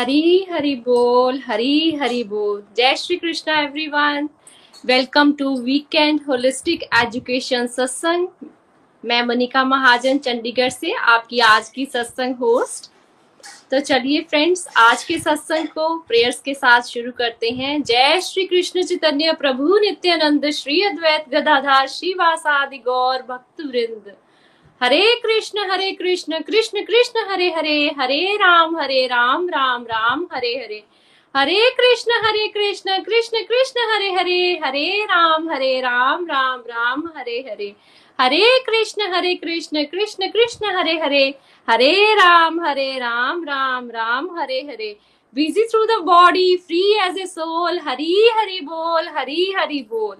हरी हरी बोल, हरी हरी बोल। जय Shri Krishna everyone welcome to weekend holistic education सत्संग मैं मनिका महाजन, चंडीगढ़ से आपकी आज की सत्संग होस्ट तो चलिए फ्रेंड्स आज के सत्संग को प्रेयर्स के साथ शुरू करते हैं। जय श्री कृष्ण चैतन्य प्रभु नित्यानंद, श्री अद्वैत गदाधार श्रीवासादि गौर भक्त वृंद Hare Krishna Hare Krishna Krishna Krishna, Hare Hare Hare Ram Hare Ram Ram Ram, Hare Hare. Hare Krishna Hare Krishna Krishna Krishna, Hare Hare Hare Ram Hare Ram Ram Ram, Hare Hare. Hare Krishna Hare Krishna Krishna Krishna, Hare Hare. Hare Ram Hare Ram Ram Ram, Hare Hare. Busy through the body free as a soul Hari Hari बोल, हरी हरि बोल।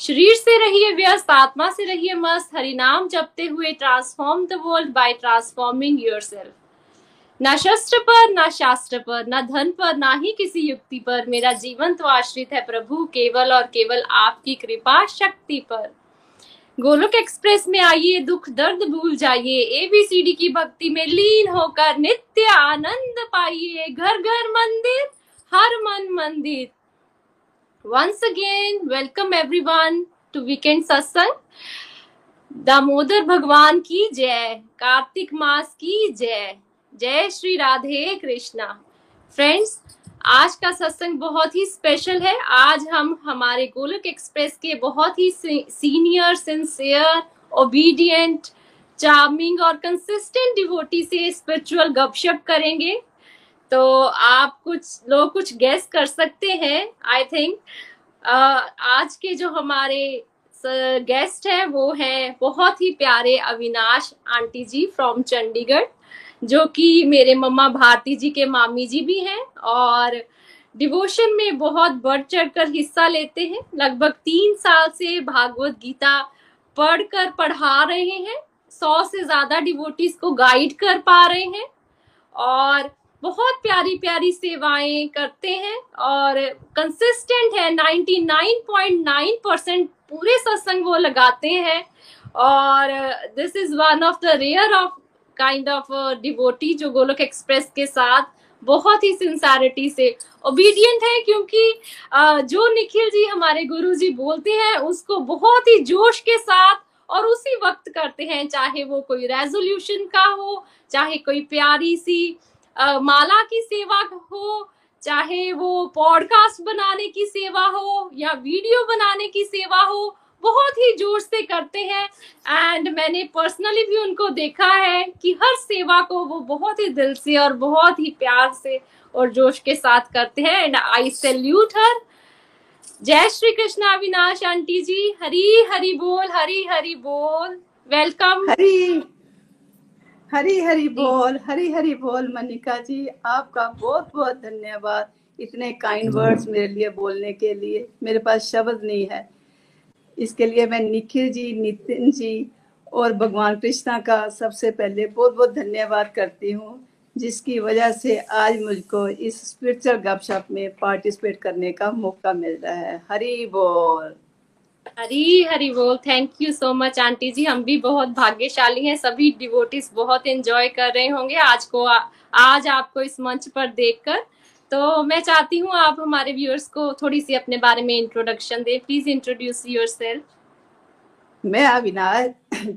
शरीर से रहिए व्यस्त, आत्मा से रहिए मस्त हरि नाम जपते हुए transform the world by transforming yourself ना शस्त्र पर, ना शास्त्र पर, ना धन पर, ना ही किसी युक्ति पर, मेरा जीवन तो आश्रित है प्रभु, केवल और केवल आपकी कृपा शक्ति पर। गोलोक एक्सप्रेस में आइए, दुख, दर्द भूल जाइए एबीसीडी की भक्ति में लीन होकर नित्य आनंद पाइए। घर घर, मंदिर, हर मन मंदिर। Once again, welcome everyone to weekend satsang. Damodar भगवान की जय, कार्तिक मास की जय। जय श्री राधे कृष्णा। फ्रेंड्स आज का सत्संग बहुत ही स्पेशल है। आज हम हमारे गोलक एक्सप्रेस के बहुत ही सीनियर सिंसियर ओबीडियंट चार्मिंग और कंसिस्टेंट डिवोटी से स्पिरिचुअल गपशप करेंगे। तो आप कुछ लोग कुछ गैस कर सकते हैं आई थिंक आज के जो हमारे गेस्ट हैं, वो है बहुत ही प्यारे अविनाश आंटी जी फ्रॉम चंडीगढ़, जो कि मेरे मम्मा भारती जी के मामी जी भी हैं और डिवोशन में बहुत बढ़ चढ़कर हिस्सा लेते हैं। लगभग तीन साल से भागवत गीता पढ़कर पढ़ा रहे हैं, सौ से ज़्यादा डिवोटीज को गाइड कर पा रहे हैं और बहुत प्यारी प्यारी सेवाएँ करते हैं और कंसिस्टेंट है 99.9 परसेंट पूरे सत्संग वो लगाते हैं और this is one of the rare of kind of devotee जो गोलोक एक्सप्रेस के साथ बहुत ही सिंसारिटी से ओबीडियंट है क्योंकि uh, जो निखिल जी हमारे गुरु जी बोलते हैं उसको बहुत ही जोश के साथ और उसी वक्त करते हैं चाहे वो कोई रेजोल्यूशन का हो चाहे कोई प्यारी सी माला की सेवा हो, चाहे वो पॉडकास्ट बनाने की सेवा हो या वीडियो बनाने की सेवा हो, बहुत ही ज़ोर से करते हैं। एंड मैंने पर्सनली भी उनको देखा है कि हर सेवा को वो बहुत ही दिल से और बहुत ही प्यार से और जोश के साथ करते हैं। एंड आई सैल्यूट हर जय श्री कृष्ण अविनाश, आंटी जी। हरी हरी बोल, हरी हरी बोल। वेलकम हरी। हरी हरी बोल हरी हरी बोल मनिका जी आपका बहुत बहुत धन्यवाद इतने काइंड वर्ड्स मेरे लिए बोलने के लिए। मेरे पास शब्द नहीं है। इसके लिए मैं निखिल जी नितिन जी और भगवान कृष्णा का सबसे पहले बहुत बहुत धन्यवाद करती हूँ जिसकी वजह से आज मुझको इस स्पिरिचुअल गपशप में पार्टिसिपेट करने का मौका मिल रहा है। हरी बोल। हरी हरी बोल। Thank you so much aunty ji. हम भी बहुत भाग्यशाली हैं। सभी डिवोटिस बहुत एंजॉय कर रहे होंगे। आज को आ, आज आपको इस मंच पर देखकर। तो मैं चाहती हूँ आप हमारे व्यूअर्स को थोड़ी सी अपने बारे में इंट्रोडक्शन दें। प्लीज़ इंट्रोड्यूस योर मैं अविनाश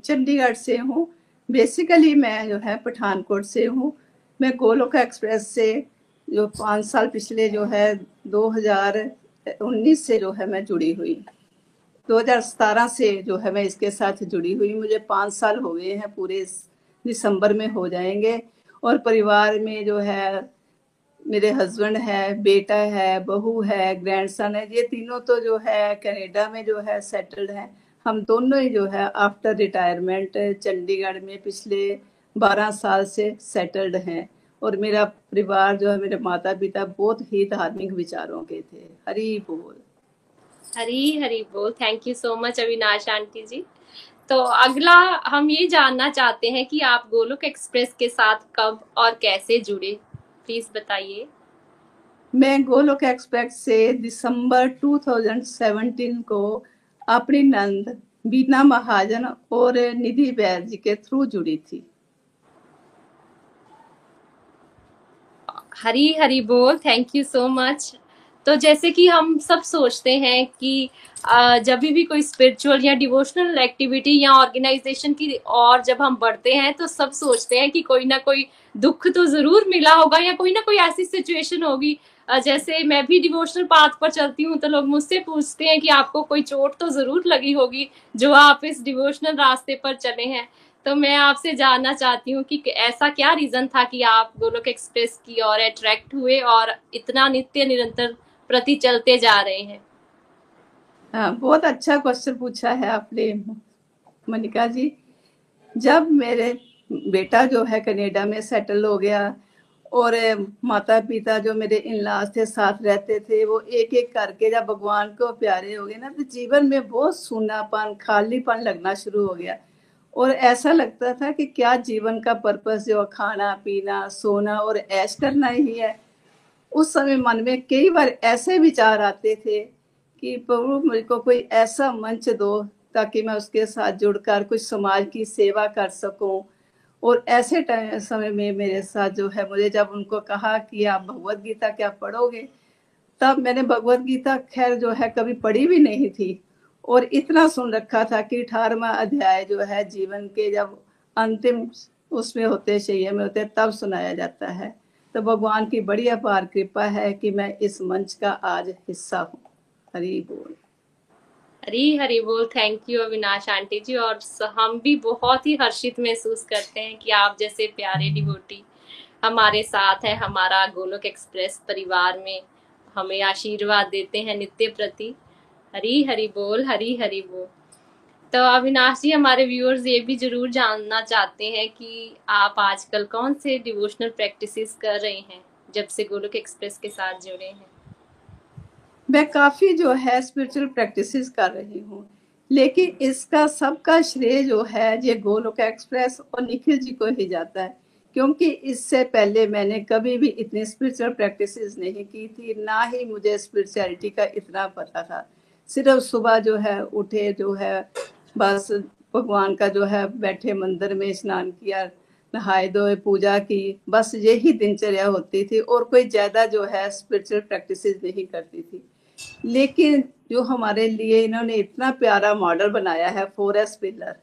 चंडीगढ़ से हूँ। बेसिकली मैं जो है पठानकोट से हूँ। मैं गोलोक एक्सप्रेस से जो पाँच साल पिछले जो है 2019 से जो है मैं जुड़ी हुई 2017 से जो है मैं इसके साथ जुड़ी हुई मुझे पाँच साल हो गए हैं, पूरे दिसंबर में हो जाएँगे। और परिवार में जो है, मेरे हस्बैंड है, बेटा है, बहू है ग्रैंडसन है, ये तीनों तो जो है कनाडा में जो है सेटल्ड है। हम दोनों ही जो है आफ्टर रिटायरमेंट चंडीगढ़ में पिछले बारह साल से सेटल्ड हैं। और मेरा परिवार जो है, मेरे माता पिता बहुत ही धार्मिक विचारों के थे। हरी बोल। हरी हरी बोल। Thank you so much Avinash aunty ji. तो अगला हम ये जानना चाहते हैं कि आप गोलोक एक्सप्रेस के साथ कब और कैसे जुड़े? प्लीज़ बताइए। मैं गोलोक एक्सप्रेस से दिसंबर 2017 को अपनी नंद बीना महाजन और निधि बैर जी के थ्रू जुड़ी थी। हरी हरी बोल। थैंक यू सो मच तो जैसे कि हम सब सोचते हैं कि जब भी कोई स्पिरिचुअल या डिवोशनल एक्टिविटी या ऑर्गेनाइजेशन की और जब हम बढ़ते हैं तो सब सोचते हैं कि कोई ना कोई दुख तो ज़रूर मिला होगा या कोई ना कोई ऐसी सिचुएशन होगी। जैसे मैं भी डिवोशनल पाथ पर चलती हूँ तो लोग मुझसे पूछते हैं कि आपको कोई चोट तो ज़रूर लगी होगी जो आप इस डिवोशनल रास्ते पर चले हैं। तो मैं आपसे जानना चाहती हूँ कि ऐसा क्या रीजन था कि आप गोलोक एक्सप्रेस की और अट्रैक्ट हुए और इतना नित्य निरंतर प्रति चलते जा रहे हैं। हाँ बहुत अच्छा क्वेश्चन पूछा है आपने, मनिका जी। जब मेरे बेटा जो है कनाडा में सेटल हो गया और माता पिता जो मेरे इन थे, साथ रहते थे, वो एक एक करके जब भगवान को प्यारे हो गए ना तो जीवन में बहुत सूनापन, खालीपन लगना शुरू हो गया। और ऐसा लगता था कि क्या जीवन का पर्पस जो खाना पीना सोना और ऐश करना ही है। उस समय मन में कई बार ऐसे विचार आते थे कि प्रभु मुझे को कोई ऐसा मंच दो ताकि मैं उसके साथ जुड़कर कुछ समाज की सेवा कर सकूँ। और ऐसे टाइम समय में मेरे साथ जो है, मुझे जब उनको कहा कि आप भगवत गीता क्या पढ़ोगे, तब मैंने भगवत गीता खैर जो है कभी पढ़ी भी नहीं थी। और इतना सुन रखा था कि अठारवा अध्याय जो है, जीवन के जब अंतिम उसमें होते, शैय में होते, तब सुनाया जाता है। तो भगवान की बड़ी अपार कृपा है कि मैं इस मंच का आज हिस्सा हूँ। हरी बोल। हरी हरी बोल। Thank you Avinash aunty ji. और हम भी बहुत ही हर्षित महसूस करते हैं कि आप जैसे प्यारे डिवोटी हमारे साथ है, हमारा गोलोक एक्सप्रेस परिवार में हमें आशीर्वाद देते हैं नित्य प्रति। हरी हरी बोल, हरी हरी बोल। तो अविनाश जी, हमारे व्यूअर्स ये भी ज़रूर जानना चाहते हैं कि आप आजकल कौन से डिवोशनल प्रैक्टिसेस कर रहे हैं, जब से गोलोक एक्सप्रेस के साथ जुड़े हैं? मैं काफ़ी जो है स्पिरिचुअल प्रैक्टिसेस कर रही हूँ, लेकिन इसका सबका श्रेय जो है, ये गोलोक एक्सप्रेस और निखिल जी को ही जाता है, क्योंकि इससे पहले मैंने कभी भी इतनी स्पिरिचुअल प्रैक्टिसेस नहीं की थी, ना ही मुझे स्पिरिचुअलिटी का इतना पता था। सिर्फ़ सुबह जो है, उठे जो है बस भगवान का जो है, बैठे मंदिर में स्नान किया, नहाए धोए, पूजा की, बस यही दिनचर्या होती थी और कोई ज़्यादा जो है स्पिरिचुअल प्रैक्टिस नहीं करती थी। लेकिन जो हमारे लिए इन्होंने इतना प्यारा मॉडल बनाया है फोरेस्ट पिलर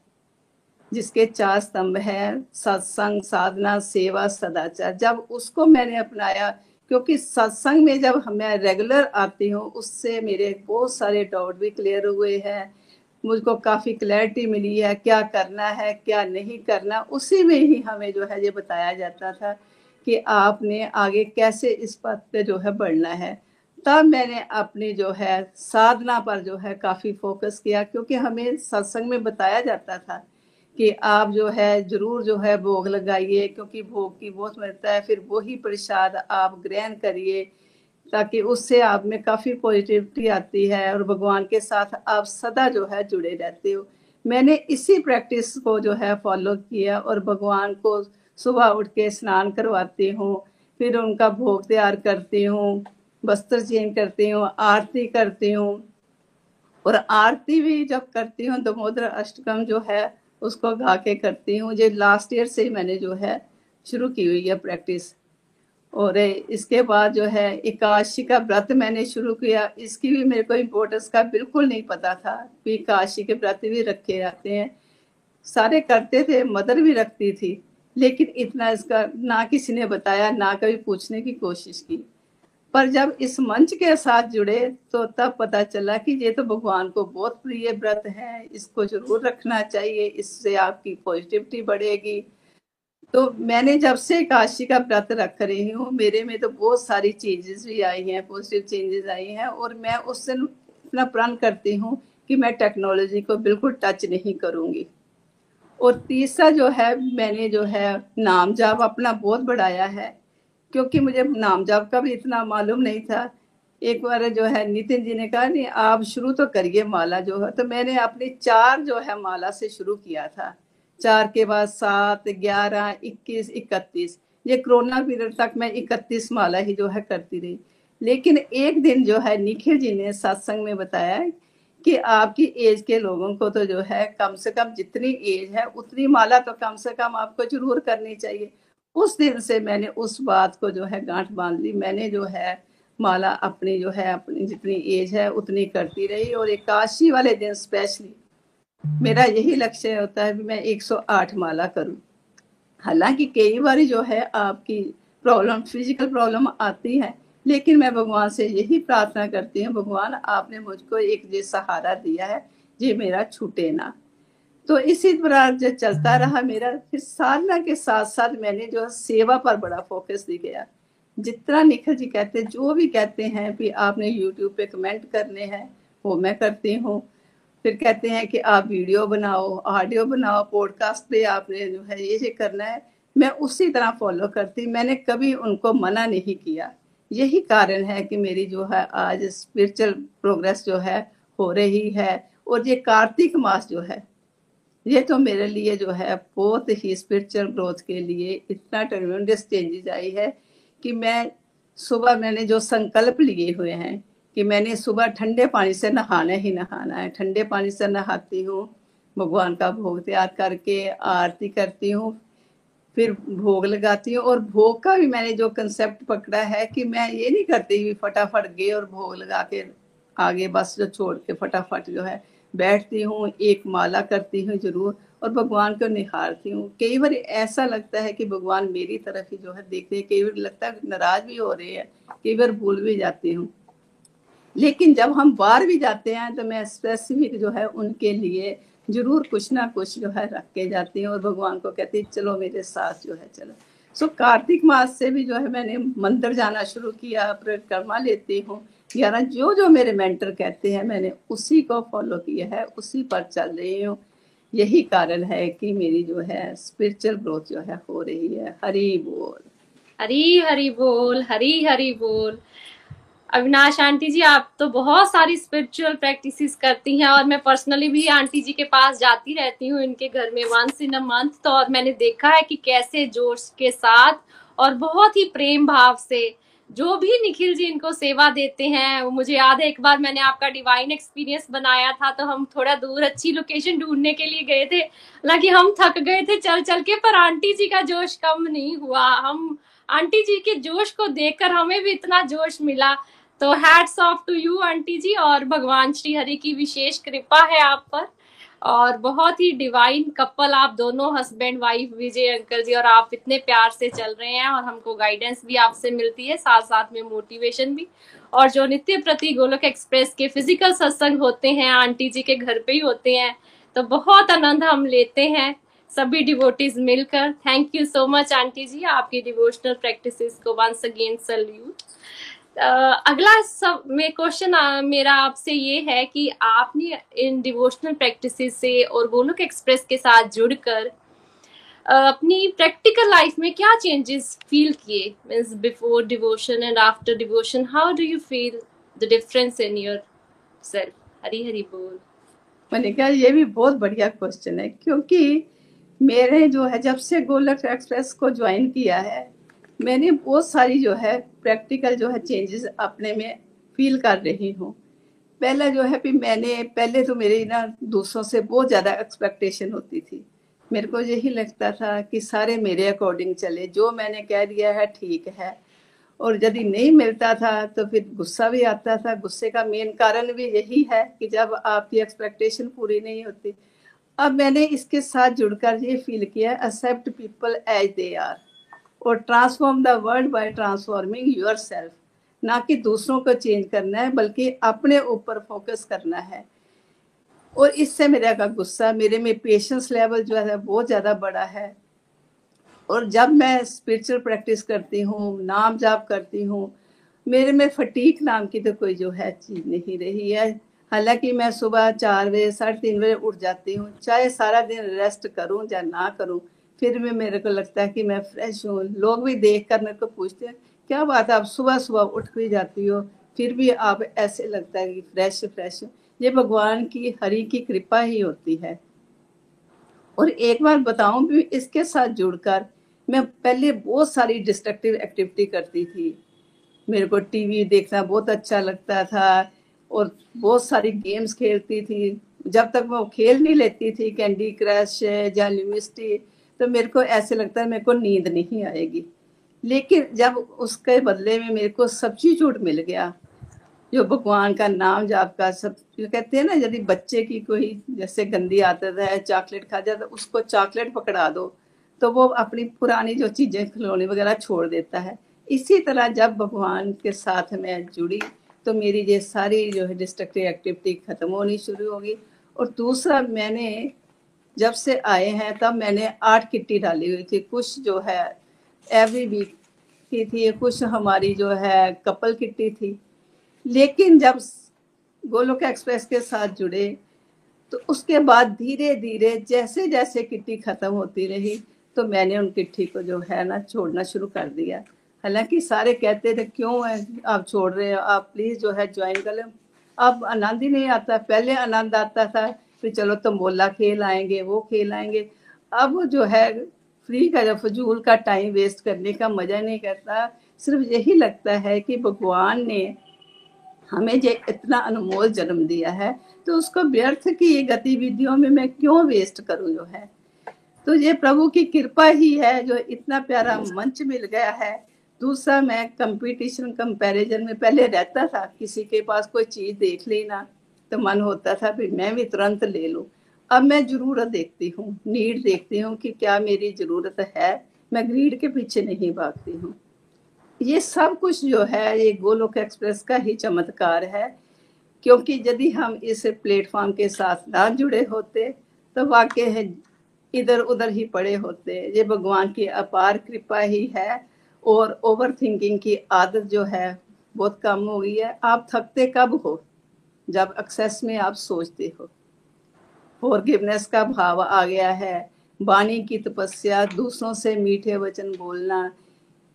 जिसके चार स्तंभ है, सत्संग, साधना, सेवा, सदाचार। जब उसको मैंने अपनाया, क्योंकि सत्संग में जब मैं रेगुलर आती हूँ, उससे मेरे बहुत सारे डाउट भी क्लियर हुए हैं। मुझको काफ़ी क्लैरिटी मिली है, क्या करना है, क्या नहीं करना, उसी में ही हमें जो है ये बताया जाता था कि आपने आगे कैसे इस पद पे जो है बढ़ना है। तब मैंने अपनी जो है साधना पर जो है काफ़ी फोकस किया, क्योंकि हमें सत्संग में बताया जाता था कि आप जो है ज़रूर जो है भोग लगाइए, क्योंकि भोग की बहुत मिलता है, फिर वही प्रसाद आप ग्रहण करिए ताकि उससे आप में काफ़ी पॉजिटिविटी आती है और भगवान के साथ आप सदा जो है जुड़े रहते हो। मैंने इसी प्रैक्टिस को जो है फॉलो किया और भगवान को सुबह उठ के स्नान करवाती हूँ, फिर उनका भोग तैयार करती हूँ, वस्त्र चेंज करती हूँ, आरती करती हूँ। और आरती भी जब करती हूँ, दमोदर अष्टकम जो है उसको गा के करती हूँ। जो लास्ट ईयर से ही मैंने जो है शुरू की हुई है प्रैक्टिस और इसके बाद जो है एकादशी का व्रत मैंने शुरू किया। इसकी भी मेरे को इम्पोर्टेंस का बिल्कुल नहीं पता था कि एकादशी के व्रत भी रखे जाते हैं। सारे करते थे, मदर भी रखती थी, लेकिन इतना इसका ना किसी ने बताया, ना कभी पूछने की कोशिश की। पर जब इस मंच के साथ जुड़े तो तब पता चला कि ये तो भगवान को बहुत प्रिय व्रत है, इसको ज़रूर रखना चाहिए, इससे आपकी पॉजिटिविटी बढ़ेगी। तो मैंने जब से काशी का व्रत रख रही हूँ, मेरे में तो बहुत सारी चेंजेस भी आई हैं पॉजिटिव चेंजेस आई हैं और मैं उस दिन इतना प्रण करती हूँ कि मैं टेक्नोलॉजी को बिल्कुल टच नहीं करूँगी। और तीसरा जो है, मैंने जो है नाम जाप अपना बहुत बढ़ाया है, क्योंकि मुझे नाम जाप का भी इतना मालूम नहीं था। एक बार जो है, नितिन जी ने कहा, नहीं, आप शुरू तो करिए माला जो है। तो मैंने अपनी चार जो है माला से शुरू किया था। चार के बाद सात, ग्यारह, इक्कीस, इकतीस। ये कोरोना पीरियड तक मैं इकतीस माला ही जो है करती रही। लेकिन एक दिन जो है निखिल जी ने सत्संग में बताया कि आपकी एज के लोगों को तो जो है कम से कम जितनी एज है, उतनी माला तो कम से कम आपको ज़रूर करनी चाहिए। उस दिन से मैंने उस बात को जो है गांठ बाँध ली। मैंने जो है माला अपनी जो है, अपनी जितनी एज है उतनी करती रही और एकादशी वाले दिन स्पेशली मेरा यही लक्ष्य होता है मैं 108 माला करूँ। हालाँकि कई बार जो है आपकी प्रॉब्लम फ़िज़िकल प्रॉब्लम आती है, लेकिन मैं भगवान से यही प्रार्थना करती हूँ, भगवान आपने मुझको एक ये सहारा दिया है ये मेरा छूटे ना। तो इसी प्रकार जो चलता रहा मेरा, फिर साधना के साथ साथ मैंने जो सेवा पर बड़ा फोकस दी गया जितना निखिल जी कहते जो भी कहते हैं कि आपने यूट्यूब पे कमेंट करने हैं, वो मैं करती हूँ। फिर कहते हैं कि आप वीडियो बनाओ ऑडियो बनाओ पॉडकास्ट पे आपने जो है ये करना है। मैं उसी तरह फॉलो करती। मैंने कभी उनको मना नहीं किया। यही कारण है कि मेरी जो है आज स्पिरिचुअल प्रोग्रेस जो है, हो रही है। और ये कार्तिक मास जो है, ये तो मेरे लिए जो है बहुत ही स्पिरिचुअल ग्रोथ के लिए इतना ट्रमेंडस चेंजेस आई है कि मैं सुबह मैंने जो संकल्प लिए हुए हैं कि मैंने सुबह ठंडे पानी से नहाना ही नहाना है। ठंडे पानी से नहाती हूँ, भगवान का भोग तैयार करके आरती करती हूँ, फिर भोग लगाती हूँ और भोग का भी मैंने जो कंसेप्ट पकड़ा है कि मैं ये नहीं करती भी फटाफट गए और भोग लगा के आगे बस जो छोड़ के फटाफट जो है बैठती हूँ, एक माला करती हूँ ज़रूर और भगवान को निहारती हूँ। कई बार ऐसा लगता है कि भगवान मेरी तरफ़ ही जो है देखते हैं, कई बार लगता है नाराज़ भी हो रहे हैं, कई बार भूल भी जाती हूँ। लेकिन जब हम बाहर भी जाते हैं तो मैं स्पेसिफिक जो है उनके लिए ज़रूर कुछ ना कुछ जो है रख के जाती हूँ और भगवान को कहती चलो मेरे साथ जो है चलो। सो कार्तिक मास से भी जो है मैंने मंदिर जाना शुरू किया, परिक्रमा लेती हूँ। ग्यारह जो जो मेरे मेंटर कहते हैं, मैंने उसी को फॉलो किया है, उसी पर चल रही हूँ। यही कारण है कि मेरी जो है स्पिरिचुअल ग्रोथ जो है हो रही है। हरी बोल। हरी हरी बोल, हरी हरी बोल। अविनाश आंटी जी, आप तो बहुत सारी स्पिरिचुअल प्रैक्टिसेस करती हैं और मैं पर्सनली भी आंटी जी के पास जाती रहती हूँ इनके घर में वंस इन अ मंथ तो और मैंने देखा है कि कैसे जोश के साथ और बहुत ही प्रेम भाव से जो भी निखिल जी इनको सेवा देते हैं मुझे याद है, एक बार मैंने आपका डिवाइन एक्सपीरियंस बनाया था तो हम थोड़ा दूर अच्छी लोकेशन ढूँढने के लिए गए थे। हालाँकि हम थक गए थे चल चल के, पर आंटी जी का जोश कम नहीं हुआ। हम, आंटी जी के जोश को देखकर हमें भी इतना जोश मिला तो hats off to you aunty ji, और भगवान श्री हरि की विशेष कृपा है आप पर। और बहुत ही डिवाइन कपल आप दोनों husband wife Vijay uncle ji, और आप इतने प्यार से चल रहे हैं और हमको गाइडेंस भी आपसे मिलती है साथ साथ में मोटिवेशन भी। और जो नित्य प्रति गोलक एक्सप्रेस के फ़िज़िकल सत्संग होते हैं आंटी जी के घर पे ही होते हैं तो बहुत आनंद हम लेते हैं सभी डिवोटीज मिलकर। Thank you so much aunty ji, आपकी डिवोशनल प्रैक्टिसेस को वंस अगेन सल्यूट अगला सब, में क्वेश्चन मेरा आपसे ये है कि आपने इन डिवोशनल प्रैक्टिसेस से और गोलुक एक्सप्रेस के साथ जुड़कर अपनी प्रैक्टिकल लाइफ में क्या चेंजेस फील किए? Means before devotion and after devotion how do you feel the difference in your self Hari Hari बोल। मैंने कहा ये भी बहुत बढ़िया क्वेश्चन है, क्योंकि मेरे जो है, जब से गोलक एक्सप्रेस को ज्वाइन किया है मैंने बहुत सारी जो है प्रैक्टिकल जो है चेंजेस अपने में फील कर रही हूँ। पहला जो है कि मैंने, पहले तो मेरी ना दूसरों से बहुत ज़्यादा एक्सपेक्टेशन होती थी। मेरे को यही लगता था कि सारे मेरे अकॉर्डिंग चले, जो मैंने कह दिया है ठीक है। और यदि नहीं मिलता था तो फिर गुस्सा भी आता था। गुस्से का मेन कारण भी यही है कि जब आपकी एक्सपेक्टेशन पूरी नहीं होती। अब मैंने इसके साथ जुड़कर ये फील किया except people as they are और transform the world by transforming your self ना कि दूसरों को चेंज करना है, बल्कि अपने ऊपर फोकस करना है। और इससे मेरा का गुस्सा, मेरे में पेशेंस लेवल जो है बहुत ज़्यादा बड़ा है। और जब मैं स्पिरिचुअल प्रैक्टिस करती हूँ, नाम जाप करती हूँ, मेरे में फटीक नाम की तो कोई जो है चीज़ नहीं रही है। हालाँकि मैं सुबह चार बजे, साढ़े तीन बजे उठ जाती हूँ, चाहे सारा दिन रेस्ट करूँ या ना करूँ फिर भी मेरे को लगता है कि मैं फ्रेश हूँ। लोग भी देख कर मेरे को पूछते हैं, क्या बात है, आप सुबह सुबह उठ भी जाती हो, फिर भी आप ऐसे लगता है कि फ्रेश फ्रेश ये भगवान की, हरि की कृपा ही होती है। और एक बार बताऊँ भी, इसके साथ जुड़कर मैं पहले बहुत सारी डिस्ट्रक्टिव एक्टिविटी करती थी। मेरे को टीवी देखना बहुत अच्छा लगता था और बहुत सारी गेम्स खेलती थी। जब तक मैं खेल नहीं लेती थी कैंडी क्रश या लिमिस्टी तो मेरे को ऐसे लगता है मेरे को नींद नहीं आएगी। लेकिन जब उसके बदले में मेरे को सब्ज़ी मिल गया, जो भगवान का नाम जाप का सब कहते हैं ना, यदि बच्चे की कोई जैसे गंदी आदत है, चॉकलेट खा जाए तो उसको चॉकलेट पकड़ा दो तो वो अपनी पुरानी जो चीज़ें खिलौने वगैरह छोड़ देता है। इसी तरह जब भगवान के साथ मैं जुड़ी तो मेरी ये सारी जो है डिस्ट्रक्टिव एक्टिविटी खत्म होनी शुरू होगी और दूसरा मैंने जब से आए हैं, तब मैंने आठ किट्टी डाली हुई थी। कुछ जो है एवरी वीक की थी, कुछ हमारी जो है कपल किट्टी थी। लेकिन जब गोलोक एक्सप्रेस के साथ जुड़े तो उसके बाद धीरे धीरे जैसे जैसे किट्टी खत्म होती रही तो मैंने उन किट्टी को जो है ना, छोड़ना शुरू कर दिया। हालाँकि सारे कहते थे, क्यों है, आप छोड़ रहे हो? आप प्लीज़ जो है ज्वाइन कर ले। अब आनंद ही नहीं आता। पहले आनंद आता था फिर चलो तम्बोला खेल आएँगे, वो खेल आएँगे। अब जो है, फ्री का जो फजूल का टाइम वेस्ट करने का मज़ा नहीं करता, सिर्फ़ यही लगता है कि भगवान ने हमें जो इतना अनमोल जन्म दिया है तो उसको व्यर्थ की गतिविधियों में मैं क्यों वेस्ट करूँ जो है? तो ये प्रभु की कृपा ही है, जो इतना प्यारा मंच मिल गया है। दूसरा, मैं कंपटीशन कंपैरिजन में पहले रहता था, किसी के पास कोई चीज़ देख लेना। तो मन होता था, फिर मैं भी तुरंत ले लूँ। अब मैं ज़रूरत देखती हूँ, नीड देखती हूँ कि क्या मेरी ज़रूरत है। मैं ग्रीड के पीछे नहीं भागती हूँ। ये सब कुछ जो है, ये गोलोक एक्सप्रेस का ही चमत्कार है। क्योंकि यदि हम इस प्लेटफॉर्म के साथ ना जुड़े होते तो वाकई है इधर उधर ही पड़े होते। ये भगवान की अपार कृपा ही है और ओवर थिंकिंग की आदत जो है, बहुत कम हो गई है। आप थकते कब हो? जब एक्सेस में आप सोचते हो। फॉरगिवनेस का भाव आ गया है। वाणी की तपस्या, दूसरों से मीठे वचन बोलना।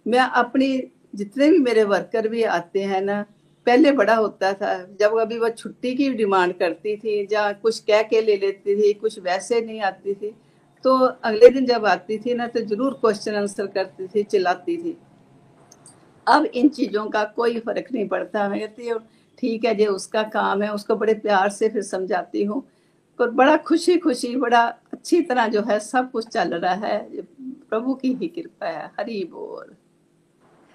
मैं अपनी, जितने भी मेरे वर्कर भी आते हैं ना, पहले बड़ा होता था। जब अभी वह छुट्टी की डिमांड करती थी या कुछ कह के ले लेती थी, कुछ वैसे नहीं आती थी तो अगले दिन जब आती थी ना तो ज़रूर क्वेश्चन आंसर करती थी, चिल्लाती थी। अब इन चीज़ों का कोई फ़र्क नहीं पड़ता। मैं कहती हूँ ठीक है जो, उसका काम है, उसको बड़े प्यार से फिर समझाती हूँ। और बड़ा खुशी खुशी बड़ा अच्छी तरह जो है सब कुछ चल रहा है। प्रभु की ही कृपा है। हरी बोल।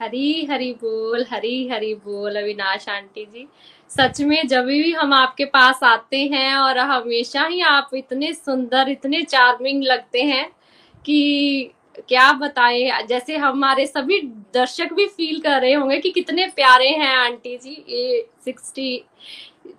हरी हरी बोल, हरी हरी बोल, अविनाश आंटी जी। सच में जब भी हम आपके पास आते हैं और हमेशा ही आप इतने सुंदर, इतने चार्मिंग लगते हैं कि क्या बताए? जैसे हमारे सभी दर्शक भी फील कर रहे होंगे कि कितने प्यारे हैं आंटी जी। ये सिक्सटी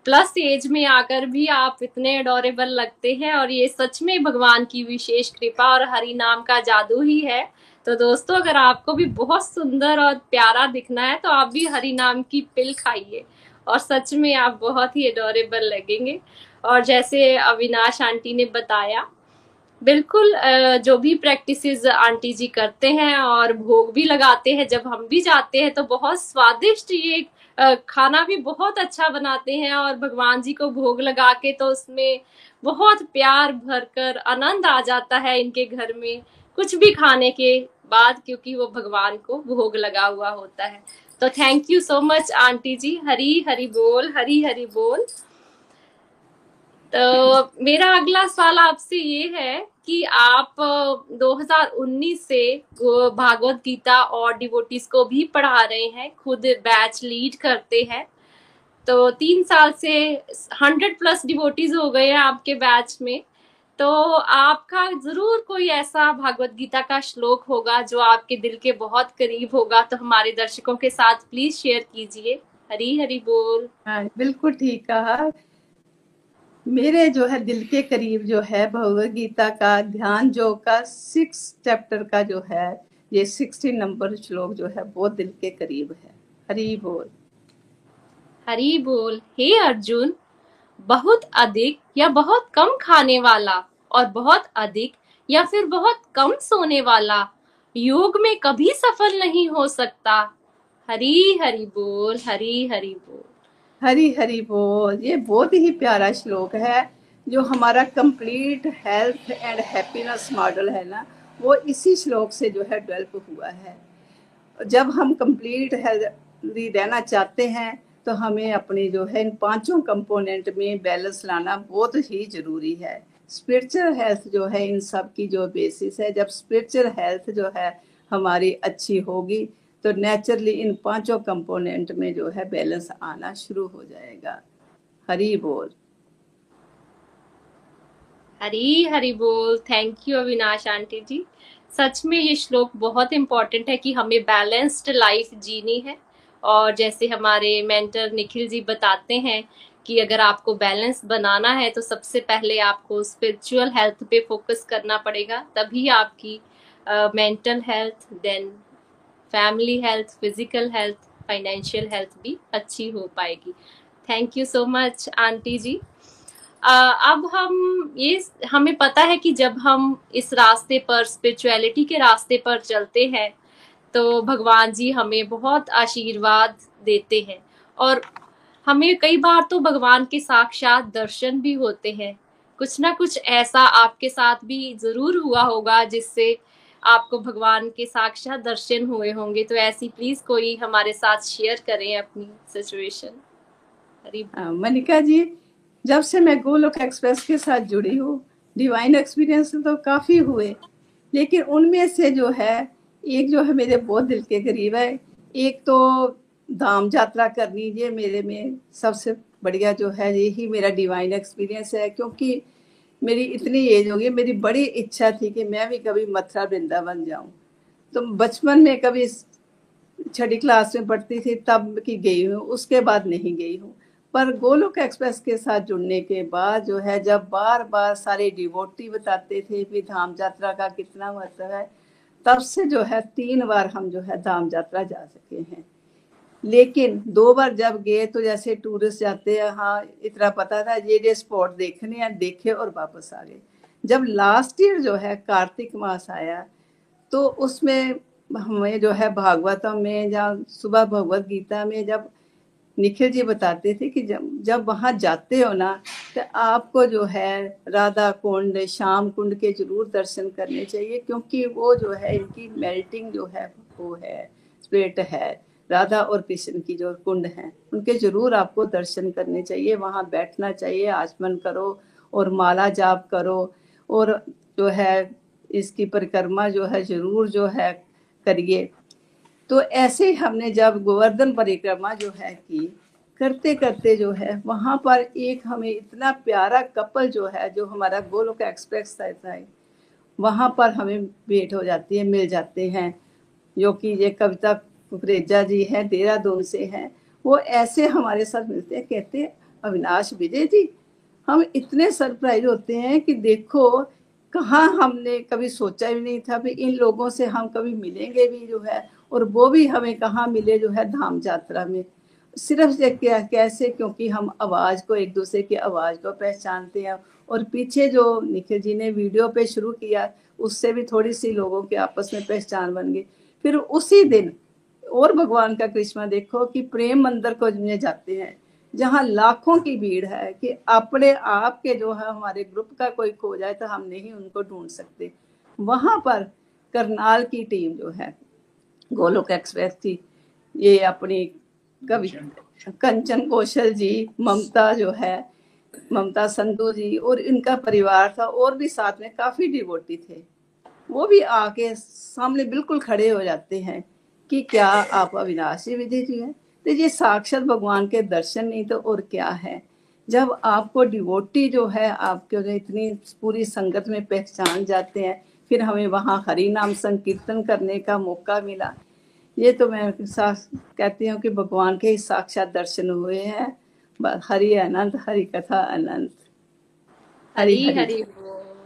प्लस एज में आकर भी आप इतने अडोरेबल लगते हैं और ये सच में भगवान की विशेष कृपा और हरि नाम का जादू ही है। तो दोस्तों, अगर आपको भी बहुत सुंदर और प्यारा दिखना है तो आप भी हरि नाम की पिल खाइए और सच में आप बहुत ही अडोरेबल लगेंगे। और जैसे अविनाश आंटी ने बताया बिल्कुल जो भी प्रैक्टिसेस आंटी जी करते हैं और भोग भी लगाते हैं, जब हम भी जाते हैं तो बहुत स्वादिष्ट ये खाना भी बहुत अच्छा बनाते हैं और भगवान जी को भोग लगा के तो उसमें बहुत प्यार भरकर आनंद आ जाता है इनके घर में कुछ भी खाने के बाद, क्योंकि वो भगवान को भोग लगा हुआ होता है। तो thank you so much aunty ji. Hari Hari बोल, हरी हरी बोल। तो मेरा अगला सवाल आपसे ये है कि आप 2019 से भागवत गीता और डिवोटीज को भी पढ़ा रहे हैं, खुद बैच लीड करते हैं। तो तीन साल से हंड्रेड प्लस डिवोटीज हो गए हैं आपके बैच में। तो आपका ज़रूर कोई ऐसा भागवत गीता का श्लोक होगा जो आपके दिल के बहुत करीब होगा तो हमारे दर्शकों के साथ प्लीज़ शेयर कीजिए। हरी हरी बोल। हाँ बिल्कुल ठीक कहा। मेरे जो है दिल के करीब जो है भगवत गीता का ध्यान जो का सिक्स चैप्टर का जो है, ये सिक्सटी नंबर श्लोक जो है बहुत दिल के करीब है। हरी बोल। हरी बोल। हे अर्जुन, बहुत अधिक या बहुत कम खाने वाला और बहुत अधिक या फिर बहुत कम सोने वाला योग में कभी सफल नहीं हो सकता। हरी हरी बोल, हरी हरी बोल। हरी हरी बोल, ये बहुत ही प्यारा श्लोक है, जो हमारा complete health and happiness model है ना, वो इसी श्लोक से जो है डेवलप हुआ है। जब हम कंप्लीट हेल्थी रहना चाहते हैं तो हमें अपनी जो है इन पाँचों कंपोनेंट में बैलेंस लाना बहुत ही ज़रूरी है। स्पिरिचुअल हेल्थ जो है इन सब की जो बेसिस है, जब स्पिरिचुअल हेल्थ जो है हमारी अच्छी होगी तो नेचुरली इन पाँचों कंपोनेंट में जो है बैलेंस आना शुरू हो जाएगा। हरी बोल। हरी हरी बोल। Thank you Avinash aunty ji. सच में ये श्लोक बहुत इंपॉर्टेंट है कि हमें बैलेंस्ड लाइफ जीनी है। और जैसे हमारे मेंटर निखिल जी बताते हैं कि अगर आपको बैलेंस बनाना है तो सबसे पहले आपको स्पिरिचुअल हेल्थ पे फोकस करना पड़ेगा। तभी आपकी mental health then family health physical health financial health भी अच्छी हो पाएगी। Thank you so much aunty ji. अब हम ये हमें पता है कि जब हम इस रास्ते पर स्पिरिचुअलिटी के रास्ते पर चलते हैं तो भगवान जी हमें बहुत आशीर्वाद देते हैं। और हमें कई बार तो भगवान के साक्षात दर्शन भी होते हैं। कुछ ना कुछ ऐसा आपके साथ भी ज़रूर हुआ होगा जिससे आपको भगवान के साक्षात दर्शन हुए होंगे। तो ऐसी प्लीज़ कोई हमारे साथ शेयर करें अपनी सिचुएशन हाँ, मनिका जी जब से मैं गोलोक एक्सप्रेस के साथ जुड़ी हूँ डिवाइन एक्सपीरियंस तो काफ़ी हुए लेकिन उनमें से जो है एक जो है मेरे बहुत दिल के करीब है। एक तो धाम यात्रा करनी ये मेरे में सबसे बढ़िया जो है यही मेरा डिवाइन एक्सपीरियंस है क्योंकि मेरी इतनी एज होगी, मेरी बड़ी इच्छा थी कि मैं भी कभी मथुरा वृंदावन जाऊँ। तो बचपन में कभी छठी क्लास में पढ़ती थी, तब की गई हूँ, उसके बाद नहीं गई हूँ। पर गोलोक एक्सप्रेस के साथ जुड़ने के बाद जो है, जब बार बार सारे डिवोटी बताते थे कि धाम यात्रा का कितना महत्व है, तब से जो है, तीन बार हम जो है, धाम यात्रा जा सके हैं। लेकिन दो बार जब गए तो जैसे टूरिस्ट जाते हैं हाँ इतना पता था, ये ये स्पॉट देखने हैं, देखे और वापस आ गए। जब लास्ट ईयर जो है, कार्तिक मास आया तो उसमें हमें जो है भागवतम में या सुबह भगवत गीता में जब निखिल जी बताते थे कि जब जब वहाँ जाते हो ना तो आपको जो है राधा कुंड, श्याम कुंड के ज़रूर दर्शन करने चाहिए, क्योंकि वो जो है इनकी मेल्टिंग जो है, वो है स्पिरिट है। राधा और कृष्ण की जो कुंड हैं, उनके ज़रूर आपको दर्शन करने चाहिए। वहाँ बैठना चाहिए, आचमन करो और माला जाप करो और जो है इसकी परिक्रमा जो है ज़रूर जो है करिए। तो ऐसे हमने जब गोवर्धन परिक्रमा जो है की करते करते जो है वहाँ पर एक हमें इतना प्यारा कपल जो है, जो हमारा गोलोक एक्सप्रेस था वहाँ पर हमें भेंट हो जाती है, मिल जाते हैं, जो कि ये कविता कुकरेजा जी है, देहरादून से हैं, वो ऐसे हमारे साथ मिलते हैं, कहते हैं, अविनाश विजय जी, हम इतने सरप्राइज़ होते हैं कि देखो, कहाँ हमने कभी सोचा भी नहीं था भी इन लोगों से हम कभी मिलेंगे भी जो है, और वो भी हमें कहाँ मिले जो है धाम यात्रा में। सिर्फ़ क्या, कैसे? क्योंकि हम आवाज़ को एक दूसरे की आवाज़ को पहचानते हैं, और पीछे जो निखिल जी ने वीडियो पे शुरू किया, उससे भी थोड़ी सी लोगों के आपस में पहचान बन गई। फिर उसी दिन और भगवान का कृष्णा देखो कि प्रेम मंदिर को में जाते हैं जहाँ लाखों की भीड़ है कि अपने आप के जो है हमारे ग्रुप का कोई खो जाए तो हम नहीं उनको ढूंढ सकते। वहाँ पर करनाल की टीम जो है गोलोक एक्सप्रेस थी ये अपनी कवि कंचन कौशल जी ममता जो है ममता संधू जी और इनका परिवार था और भी साथ में काफ़ी डिवोटी थे। वो भी आके सामने बिल्कुल खड़े हो जाते हैं। कि क्या आप अविनाशी विधि जी हैं? तो ये साक्षात भगवान के दर्शन नहीं तो और क्या है? जब आपको डिवोटी जो है आपके जो इतनी पूरी संगत में पहचान जाते हैं फिर हमें वहाँ हरि नाम संकीर्तन करने का मौका मिला। ये तो मैं कहती हूँ कि भगवान के ही साक्षात दर्शन हुए हैं। हरि अनंत हरि कथा अनंत। हरी हरी बोल।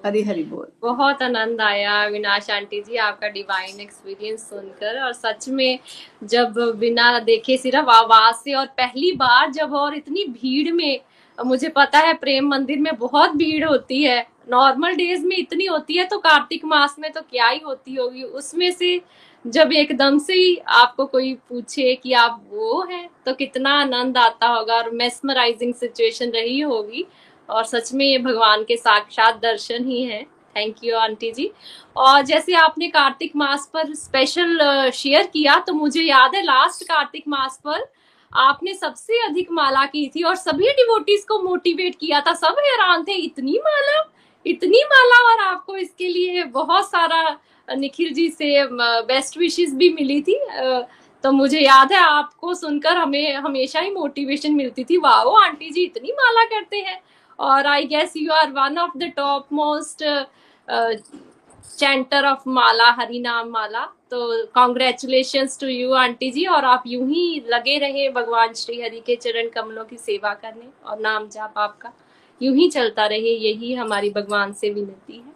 हरी हरी बोल। बहुत आनंद आया। विनाश आंटी जी, आपका डिवाइन एक्सपीरियंस सुनकर और सच में जब बिना देखे सिर्फ़ आवाज़ से और पहली बार जब और इतनी भीड़ में, मुझे पता है प्रेम मंदिर में बहुत भीड़ होती है। नॉर्मल डेज़ में इतनी होती है तो कार्तिक मास में तो क्या ही होती होगी। उसमें से जब एकदम से ही आपको कोई पूछे कि आप वो हैं तो कितना आनंद आता होगा और मेस्मराइजिंग सिचुएशन रही होगी। और सच में ये भगवान के साक्षात दर्शन ही है। Thank you aunty ji. और जैसे आपने कार्तिक मास पर स्पेशल शेयर किया तो मुझे याद है लास्ट कार्तिक मास पर आपने सबसे अधिक माला की थी और सभी डिवोटीज को मोटिवेट किया था। सब हैरान थे, इतनी माला? इतनी माला? और आपको इसके लिए बहुत सारा निखिल जी से बेस्ट विशेष भी मिली थी। तो मुझे याद है आपको सुनकर हमें, हमेशा ही मोटिवेशन मिलती थी। वाह आंटी जी, इतनी माला करते हैं। और I guess you are one of the top most chanter of माला हरि नाम माला तो congratulation to you aunty ji और आप यूँ ही लगे रहे भगवान श्री हरि के चरण कमलों की सेवा करने और नाम जाप आपका। यूँ ही चलता रहे, यही हमारी भगवान से विनती है।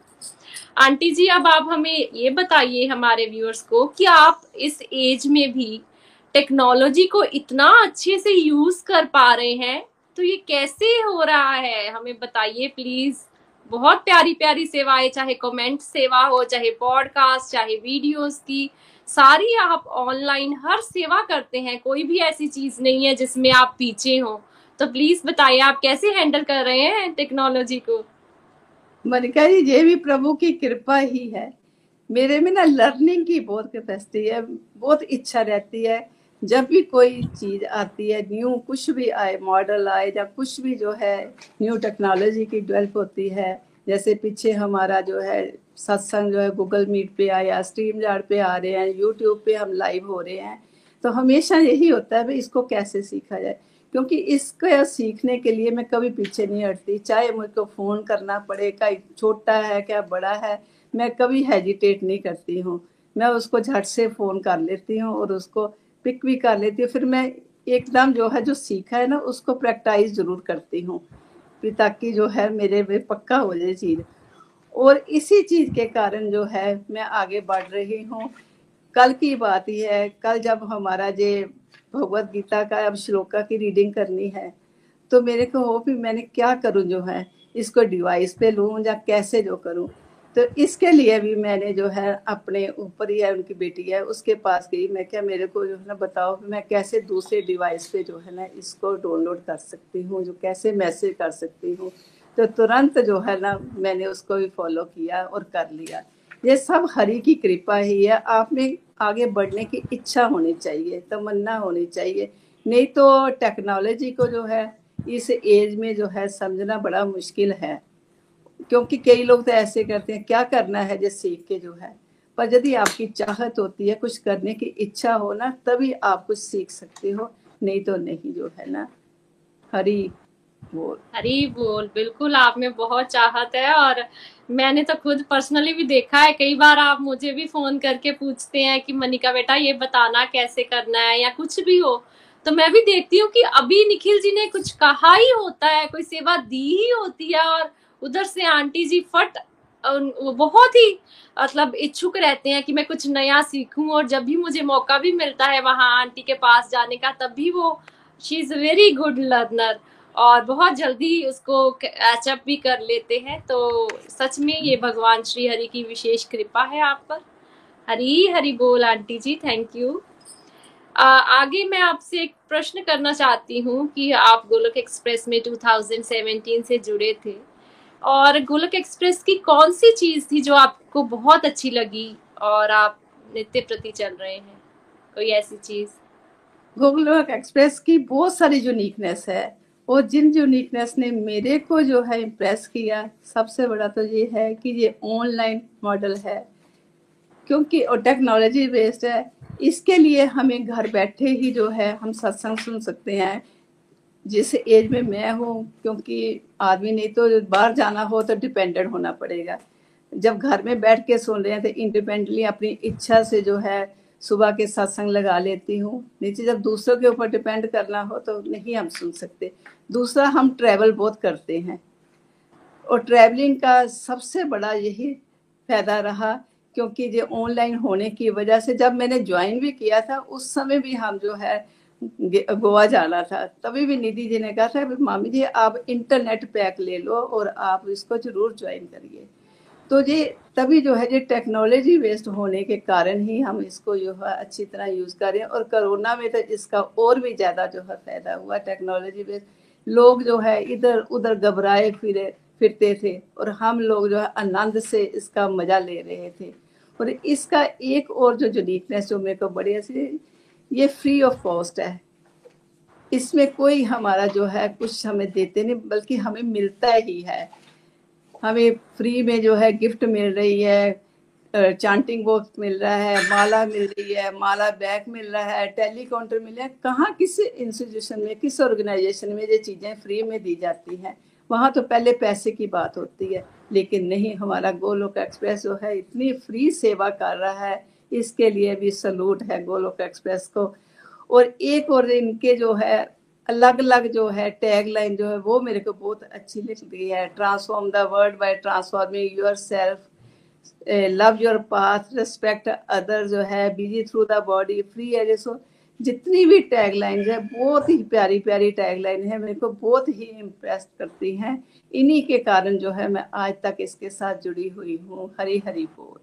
आंटी जी अब आप हमें ये बताइए हमारे व्यूअर्स को कि आप इस एज में भी टेक्नोलॉजी को इतना अच्छे से यूज़ कर पा रहे हैं तो ये कैसे हो रहा है? हमें बताइए प्लीज़ बहुत प्यारी प्यारी सेवाएँ, चाहे कमेंट सेवा हो, चाहे पॉडकास्ट चाहे वीडियोस की। सारी आप ऑनलाइन हर सेवा करते हैं, कोई भी ऐसी चीज़ नहीं है जिसमें आप पीछे हो। तो प्लीज़ बताइए, आप कैसे हैंडल कर रहे हैं टेक्नोलॉजी को? मनिका जी, ये भी प्रभु की कृपा ही है। मेरे में ना लर्निंग की बहुत कैपेसिटी है, बहुत इच्छा रहती है। जब भी कोई चीज़ आती है, न्यू कुछ भी आए मॉडल आए या कुछ भी जो है न्यू टेक्नोलॉजी की डेवलप होती है, जैसे पीछे हमारा जो है, सत्संग जो है गूगल मीट पे आया स्ट्रीम जार्ड पे आ रहे हैं यूट्यूब पे हम लाइव हो रहे हैं तो हमेशा यही होता है भाई, इसको कैसे सीखा जाए? क्योंकि इसको सीखने के लिए मैं कभी पीछे नहीं हटती, चाहे मुझको फ़ोन करना पड़े क्या छोटा है क्या, बड़ा है, मैं कभी हेजिटेट नहीं करती हूँ। मैं उसको झट से फ़ोन कर लेती हूँ और उसको पिक भी कर लेती हूँ। फिर मैं एकदम जो है, जो सीखा है ना, उसको प्रैक्टाइज ज़रूर करती हूँ। ताकि जो है, मेरे में पक्का हो जाए चीज़। और इसी चीज़ के कारण जो है, मैं आगे बढ़ रही हूँ। कल की बात ही है, कल जब हमारा जे भगवत गीता का अब श्लोका की रीडिंग करनी है तो मेरे को हो भी मैंने क्या करूँ जो है, इसको डिवाइस पे लूँ या कैसे जो करूँ? तो इसके लिए भी मैंने जो है अपने ऊपर ही है, उनकी बेटी है, उसके पास गई। मैं क्या, मेरे को जो है ना बताओ मैं कैसे दूसरे डिवाइस पे जो है ना इसको डाउनलोड कर सकती हूँ, जो कैसे मैसेज कर सकती हूँ। तो तुरंत जो है ना मैंने उसको भी फॉलो किया और कर लिया। ये सब हरि की कृपा ही है। आप में आगे बढ़ने की इच्छा होनी चाहिए, तमन्ना होनी चाहिए। नहीं तो टेक्नोलॉजी को जो है इस एज में जो है समझना बड़ा मुश्किल है। क्योंकि कई लोग तो ऐसे करते हैं, क्या करना है जो सीख के जो है? पर यदि आपकी चाहत होती है कुछ करने की इच्छा हो ना, तभी आप कुछ सीख सकते हो, नहीं तो नहीं, जो है ना। हरी बोल। हरी बोल, बिल्कुल आप में बहुत चाहत है और मैंने तो खुद पर्सनली भी देखा है, कई बार आप मुझे भी फ़ोन करके पूछते हैं कि, मनिका बेटा, ये बताना कैसे करना है? या कुछ भी हो तो मैं भी देखती हूँ कि अभी निखिल जी ने कुछ कहा ही होता है, कोई सेवा दी ही होती है और उधर से आंटी जी फट वो बहुत ही मतलब इच्छुक रहते हैं कि मैं कुछ नया सीखूं और जब भी मुझे मौका भी मिलता है वहाँ आंटी के पास जाने का, तब भी वो she is very good learner और बहुत जल्दी उसको एचअप भी कर लेते हैं। तो सच में ये भगवान श्री हरि की विशेष कृपा है आप पर। हरी हरी बोल आंटी जी थैंक यू आगे मैं आपसे एक प्रश्न करना चाहती हूँ कि आप गोलक एक्सप्रेस में 2017 से जुड़े थे। और गोलक एक्सप्रेस की कौन सी चीज़ थी जो आपको बहुत अच्छी लगी और आप नित्य प्रति चल रहे हैं? कोई ऐसी चीज़? गोलक एक्सप्रेस की बहुत सारी यूनिकनेस है, और जिन यूनिकनेस ने मेरे को जो है इम्प्रेस किया, सबसे बड़ा तो ये है कि ये ऑनलाइन मॉडल है। क्योंकि और टेक्नोलॉजी बेस्ड है, इसके लिए हमें घर बैठे ही जो है हम सत्संग सुन सकते हैं जिस एज में मैं हूँ, क्योंकि आदमी नहीं तो बाहर जाना हो तो डिपेंडेंट होना पड़ेगा। जब घर में बैठ के सुन रहे हैं तो इंडिपेंडेंटली अपनी इच्छा से जो है सुबह के सत्संग लगा लेती हूँ। नीचे जब दूसरों के ऊपर डिपेंड करना हो तो नहीं हम सुन सकते। दूसरा, हम ट्रैवल बहुत करते हैं। और ट्रैवलिंग का सबसे बड़ा यही फ़ायदा रहा, क्योंकि ये ऑनलाइन होने की वजह से जब मैंने ज्वाइन भी किया था, उस समय भी हम जो है गोवा जाना था। तभी भी निधि जी ने कहा था मामी जी, आप इंटरनेट पैक ले लो और आप इसको ज़रूर ज्वाइन करिए। तो ये तभी जो है ये टेक्नोलॉजी वेस्ट होने के कारण ही हम इसको जो है अच्छी तरह यूज़ करें और कोरोना में तो इसका और भी ज़्यादा जो है फ़ायदा हुआ टेक्नोलॉजी वेस्ट लोग जो है इधर उधर घबराए, फिरे, फिरते थे और हम लोग जो है आनंद से इसका मज़ा ले रहे थे। और इसका एक और जो यूनिकनेस जो मेरे को बड़ी अच्छी ये फ्री ऑफ़ कॉस्ट है। इसमें कोई हमारा जो है कुछ हमें देते नहीं, बल्कि हमें मिलता ही है। हमें फ्री में जो है गिफ्ट मिल रही है चांटिंग बॉक्स मिल रहा है, माला मिल रही है, माला बैग मिल रहा है टेली काउंटर मिल रहा है। कहाँ, किस इंस्टीट्यूशन में, किस ऑर्गेनाइजेशन में ये चीज़ें फ्री में दी जाती हैं? वहाँ तो पहले पैसे की बात होती है, लेकिन नहीं, हमारा गोलोक एक्सप्रेस जो है इतनी फ्री सेवा कर रहा है। इसके लिए भी सलूट है गोलोक एक्सप्रेस को। और एक और इनके जो है अलग अलग जो है टैग लाइन जो है, वो मेरे को बहुत अच्छी लगती है। Transform the world by transforming your self love your path respect other जो है busy through the body free है जैसो जितनी भी टैग लाइन है, बहुत ही प्यारी प्यारी टैग लाइन है, मेरे को बहुत ही इम्प्रेस करती हैं। इन्हीं के कारण जो है, मैं आज तक इसके साथ जुड़ी हुई हूँ। हरी हरी बोल।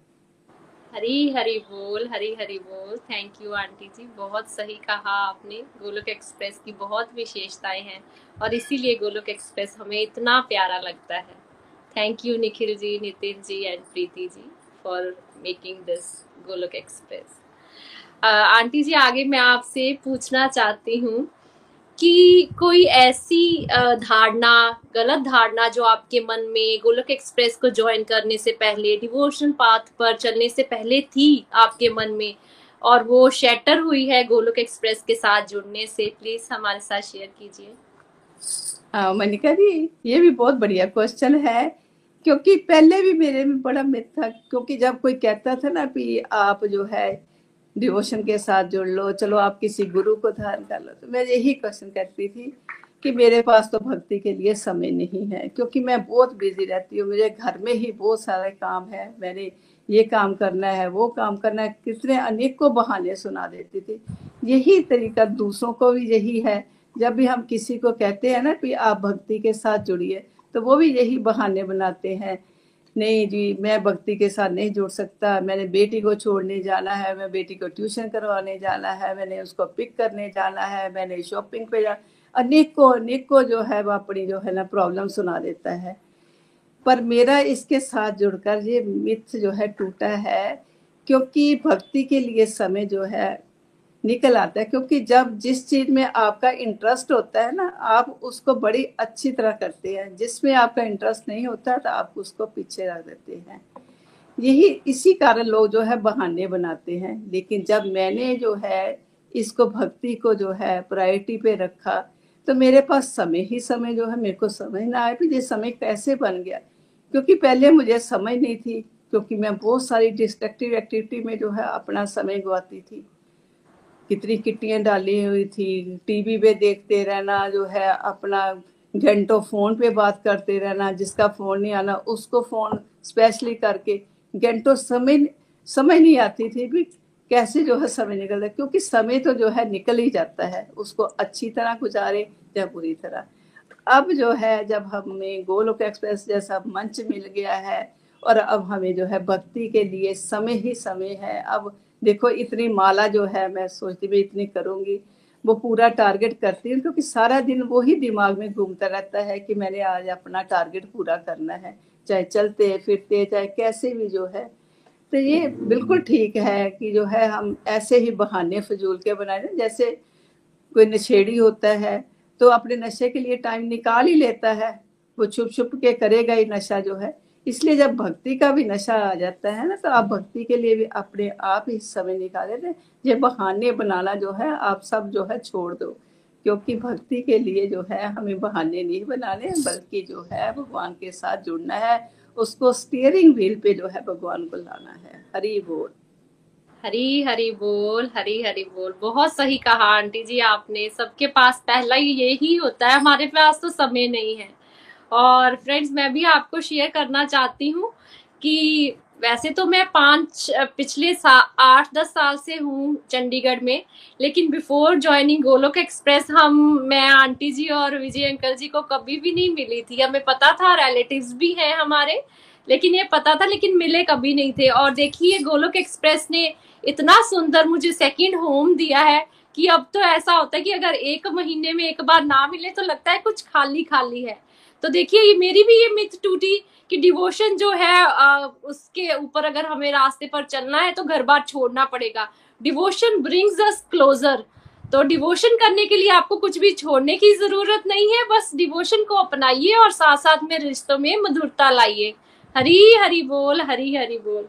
हरी हरी बोल, हरी हरी बोल। Thank you aunty ji. बहुत सही कहा आपने। गोलोक एक्सप्रेस की बहुत विशेषताएँ हैं और इसीलिए गोलोक एक्सप्रेस हमें इतना प्यारा लगता है। Thank you Nikhil ji Nitin ji and Preeti ji for making this Golok express. Aunty ji, आगे मैं आपसे पूछना चाहती हूँ कि कोई ऐसी धारणा, गलत धारणा जो आपके मन में गोलक एक्सप्रेस को ज्वाइन करने से पहले, डिवोशन पाथ पर चलने से पहले थी आपके मन में? और वो शेटर हुई है गोलोक एक्सप्रेस के साथ जुड़ने से, प्लीज़ हमारे साथ शेयर कीजिए। मनिका जी, ये भी बहुत बढ़िया क्वेश्चन है, क्योंकि पहले भी मेरे में बड़ा मिथ था, क्योंकि जब कोई कहता था ना कि आप जो है डिवोशन के साथ जुड़ लो। चलो, आप किसी गुरु को धारण कर लो। तो मैं यही क्वेश्चन करती थी कि मेरे पास तो भक्ति के लिए समय नहीं है, क्योंकि मैं बहुत बिज़ी रहती हूँ। मेरे घर में ही बहुत सारे काम है। मैंने ये काम करना है, वो काम करना है। कितने अनेकों बहाने सुना देती थी। यही तरीका दूसरों को भी यही है। जब भी हम किसी को कहते हैं ना कि आप भक्ति के साथ जुड़िए तो वो भी यही बहाने बनाते हैं नहीं जी, मैं भक्ति के साथ नहीं जुड़ सकता। मैंने बेटी को छोड़ने जाना है, मैं बेटी को ट्यूशन करवाने जाना है, मैंने उसको पिक करने जाना है, मैंने शॉपिंग पे जाना अनेकों अनेकों जो है वो अपनी जो है ना प्रॉब्लम सुना देता है। पर मेरा इसके साथ जुड़कर ये मिथ जो है टूटा है, क्योंकि भक्ति के लिए समय जो है निकल आता है, क्योंकि जब जिस चीज़ में आपका इंटरेस्ट होता है ना, आप उसको बड़ी अच्छी तरह करते हैं। जिसमें आपका इंटरेस्ट नहीं होता तो आप उसको पीछे रख देते हैं। यही इसी कारण लोग जो है बहाने बनाते हैं। लेकिन जब मैंने जो है इसको, भक्ति को जो है प्रायोरिटी पे रखा तो मेरे पास समय ही समय जो है, मेरे को समझ ना आया ये समय कैसे बन गया। क्योंकि पहले मुझे समझ नहीं थी, क्योंकि मैं बहुत सारी डिस्ट्रक्टिव एक्टिविटी में जो है अपना समय गवाती थी। कितनी किट्टियाँ डाली हुई थी। टीवी पे देखते रहना, जो है अपना घंटों फ़ोन पे बात करते रहना, जिसका फ़ोन नहीं आना, उसको फ़ोन स्पेशली करके घंटों समय समझ नहीं आती थी भी कैसे जो है समय निकलता क्योंकि समय तो जो है निकल ही जाता है, उसको अच्छी तरह गुजारे या बुरी तरह। अब जो है, जब हमें गोलोक एक्सप्रेस जैसा मंच मिल गया है, और अब हमें जो है भक्ति के लिए समय ही समय है, अब देखो, इतनी माला जो है, मैं सोचती भी इतनी करूँगी। वो पूरा टारगेट करती हूँ, क्योंकि सारा दिन वो ही दिमाग में घूमता रहता है कि मैंने आज अपना टारगेट पूरा करना है। चाहे चलते, फिरते, चाहे कैसे भी जो है। तो ये बिल्कुल ठीक है कि जो है, हम ऐसे ही बहाने फजूल के बनाए जैसे कोई नशेड़ी होता है तो अपने नशे के लिए टाइम निकाल ही लेता है। वो छुप छुप के करेगा ही नशा जो है। इसलिए जब भक्ति का भी नशा आ जाता है ना तो आप भक्ति के लिए भी अपने आप ही समय निकाले थे ये बहाने बनाना जो है, आप सब जो है छोड़ दो। क्योंकि भक्ति के लिए जो है, हमें बहाने नहीं बनाने बल्कि जो है, भगवान के साथ जुड़ना है। उसको स्टीयरिंग व्हील पे जो है, भगवान को लाना है। हरी बोल। हरी हरी बोल, हरी हरी बोल। बहुत सही कहा आंटी जी आपने। सबके पास पहला ही यही होता है, हमारे पास तो समय नहीं है। और फ्रेंड्स मैं भी आपको शेयर करना चाहती हूँ कि वैसे तो मैं पाँच, पिछले आठ, दस साल से हूँ चंडीगढ़ में, लेकिन बिफोर ज्वाइनिंग गोलोक एक्सप्रेस हम, मैं आंटी जी और विजय अंकल जी को कभी भी नहीं मिली थी। हमें पता था रिलेटिव्स भी हैं हमारे, लेकिन ये पता था, लेकिन मिले कभी नहीं थे। और देखिए गोलोक एक्सप्रेस ने इतना सुंदर मुझे सेकंड होम दिया है कि अब तो ऐसा होता है कि अगर एक महीने में एक बार ना मिले तो लगता है कुछ खाली खाली है। तो देखिए ये मेरी भी ये मिथ टूटी कि डिवोशन जो है आ, उसके ऊपर अगर हमें रास्ते पर चलना है तो घर बार छोड़ना पड़ेगा। डिवोशन ब्रिंग्स अस क्लोजर तो डिवोशन करने के लिए आपको कुछ भी छोड़ने की ज़रूरत नहीं है बस डिवोशन को अपनाइए और साथ साथ में रिश्तों में मधुरता लाइए। हरी हरी बोल हरी हरी बोल।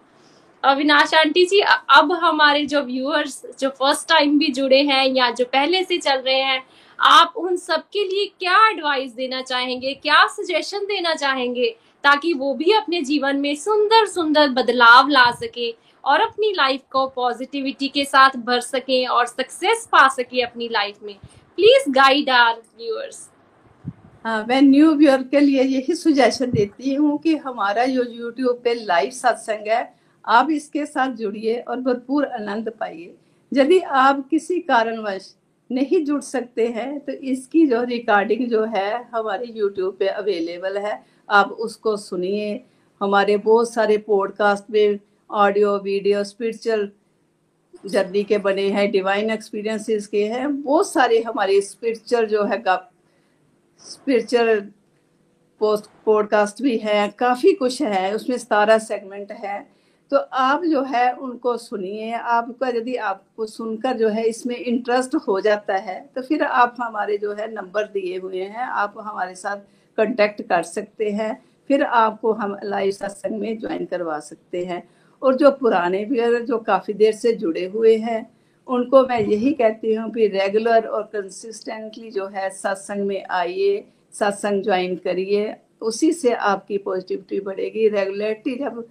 अविनाश आंटी जी अब हमारे जो व्यूअर्स जो फ़र्स्ट टाइम भी जुड़े हैं या जो पहले से चल रहे हैं आप उन सबके लिए क्या एडवाइस देना चाहेंगे? क्या सजेशन देना चाहेंगे? ताकि वो भी अपने जीवन में सुंदर सुंदर बदलाव ला सके और अपनी लाइफ को पॉजिटिविटी के साथ भर सके और सक्सेस पा सके अपनी लाइफ में। प्लीज़ गाइड आर व्यूअर्स हाँ मैं न्यू व्यूअर के लिए यही सुजेशन देती हूँ कि हमारा जो यूट्यूब पे लाइव सत्संग है। आप इसके साथ जुड़िए और भरपूर आनंद पाइए। यदि आप किसी कारणवश नहीं जुड़ सकते हैं तो इसकी जो रिकॉर्डिंग जो है हमारे यूट्यूब पे अवेलेबल है, आप उसको सुनिए। हमारे बहुत सारे पॉडकास्ट में ऑडियो वीडियो स्पिरिचुअल जर्नी के बने हैं डिवाइन एक्सपीरियंसेस के हैं। बहुत सारे हमारे स्पिरिचुअल जो है स्पिरिचुअल पोस्ट पॉडकास्ट भी है, काफ़ी कुछ है, उसमें सतारह सेगमेंट है। तो आप जो है उनको सुनिए, आपका यदि आपको सुनकर जो है इसमें इंटरेस्ट हो जाता है तो फिर आप हमारे जो है नंबर दिए हुए हैं, आप हमारे साथ कांटेक्ट कर सकते हैं, फिर आपको हम लाइव सत्संग में ज्वाइन करवा सकते हैं। और जो पुराने भी जो काफ़ी देर से जुड़े हुए हैं, उनको मैं यही कहती हूँ कि रेगुलर और कंसिस्टेंटली जो है सत्संग में आइए सत्संग ज्वाइन करिए, उसी से आपकी पॉजिटिविटी बढ़ेगी। रेगुलरिटी जब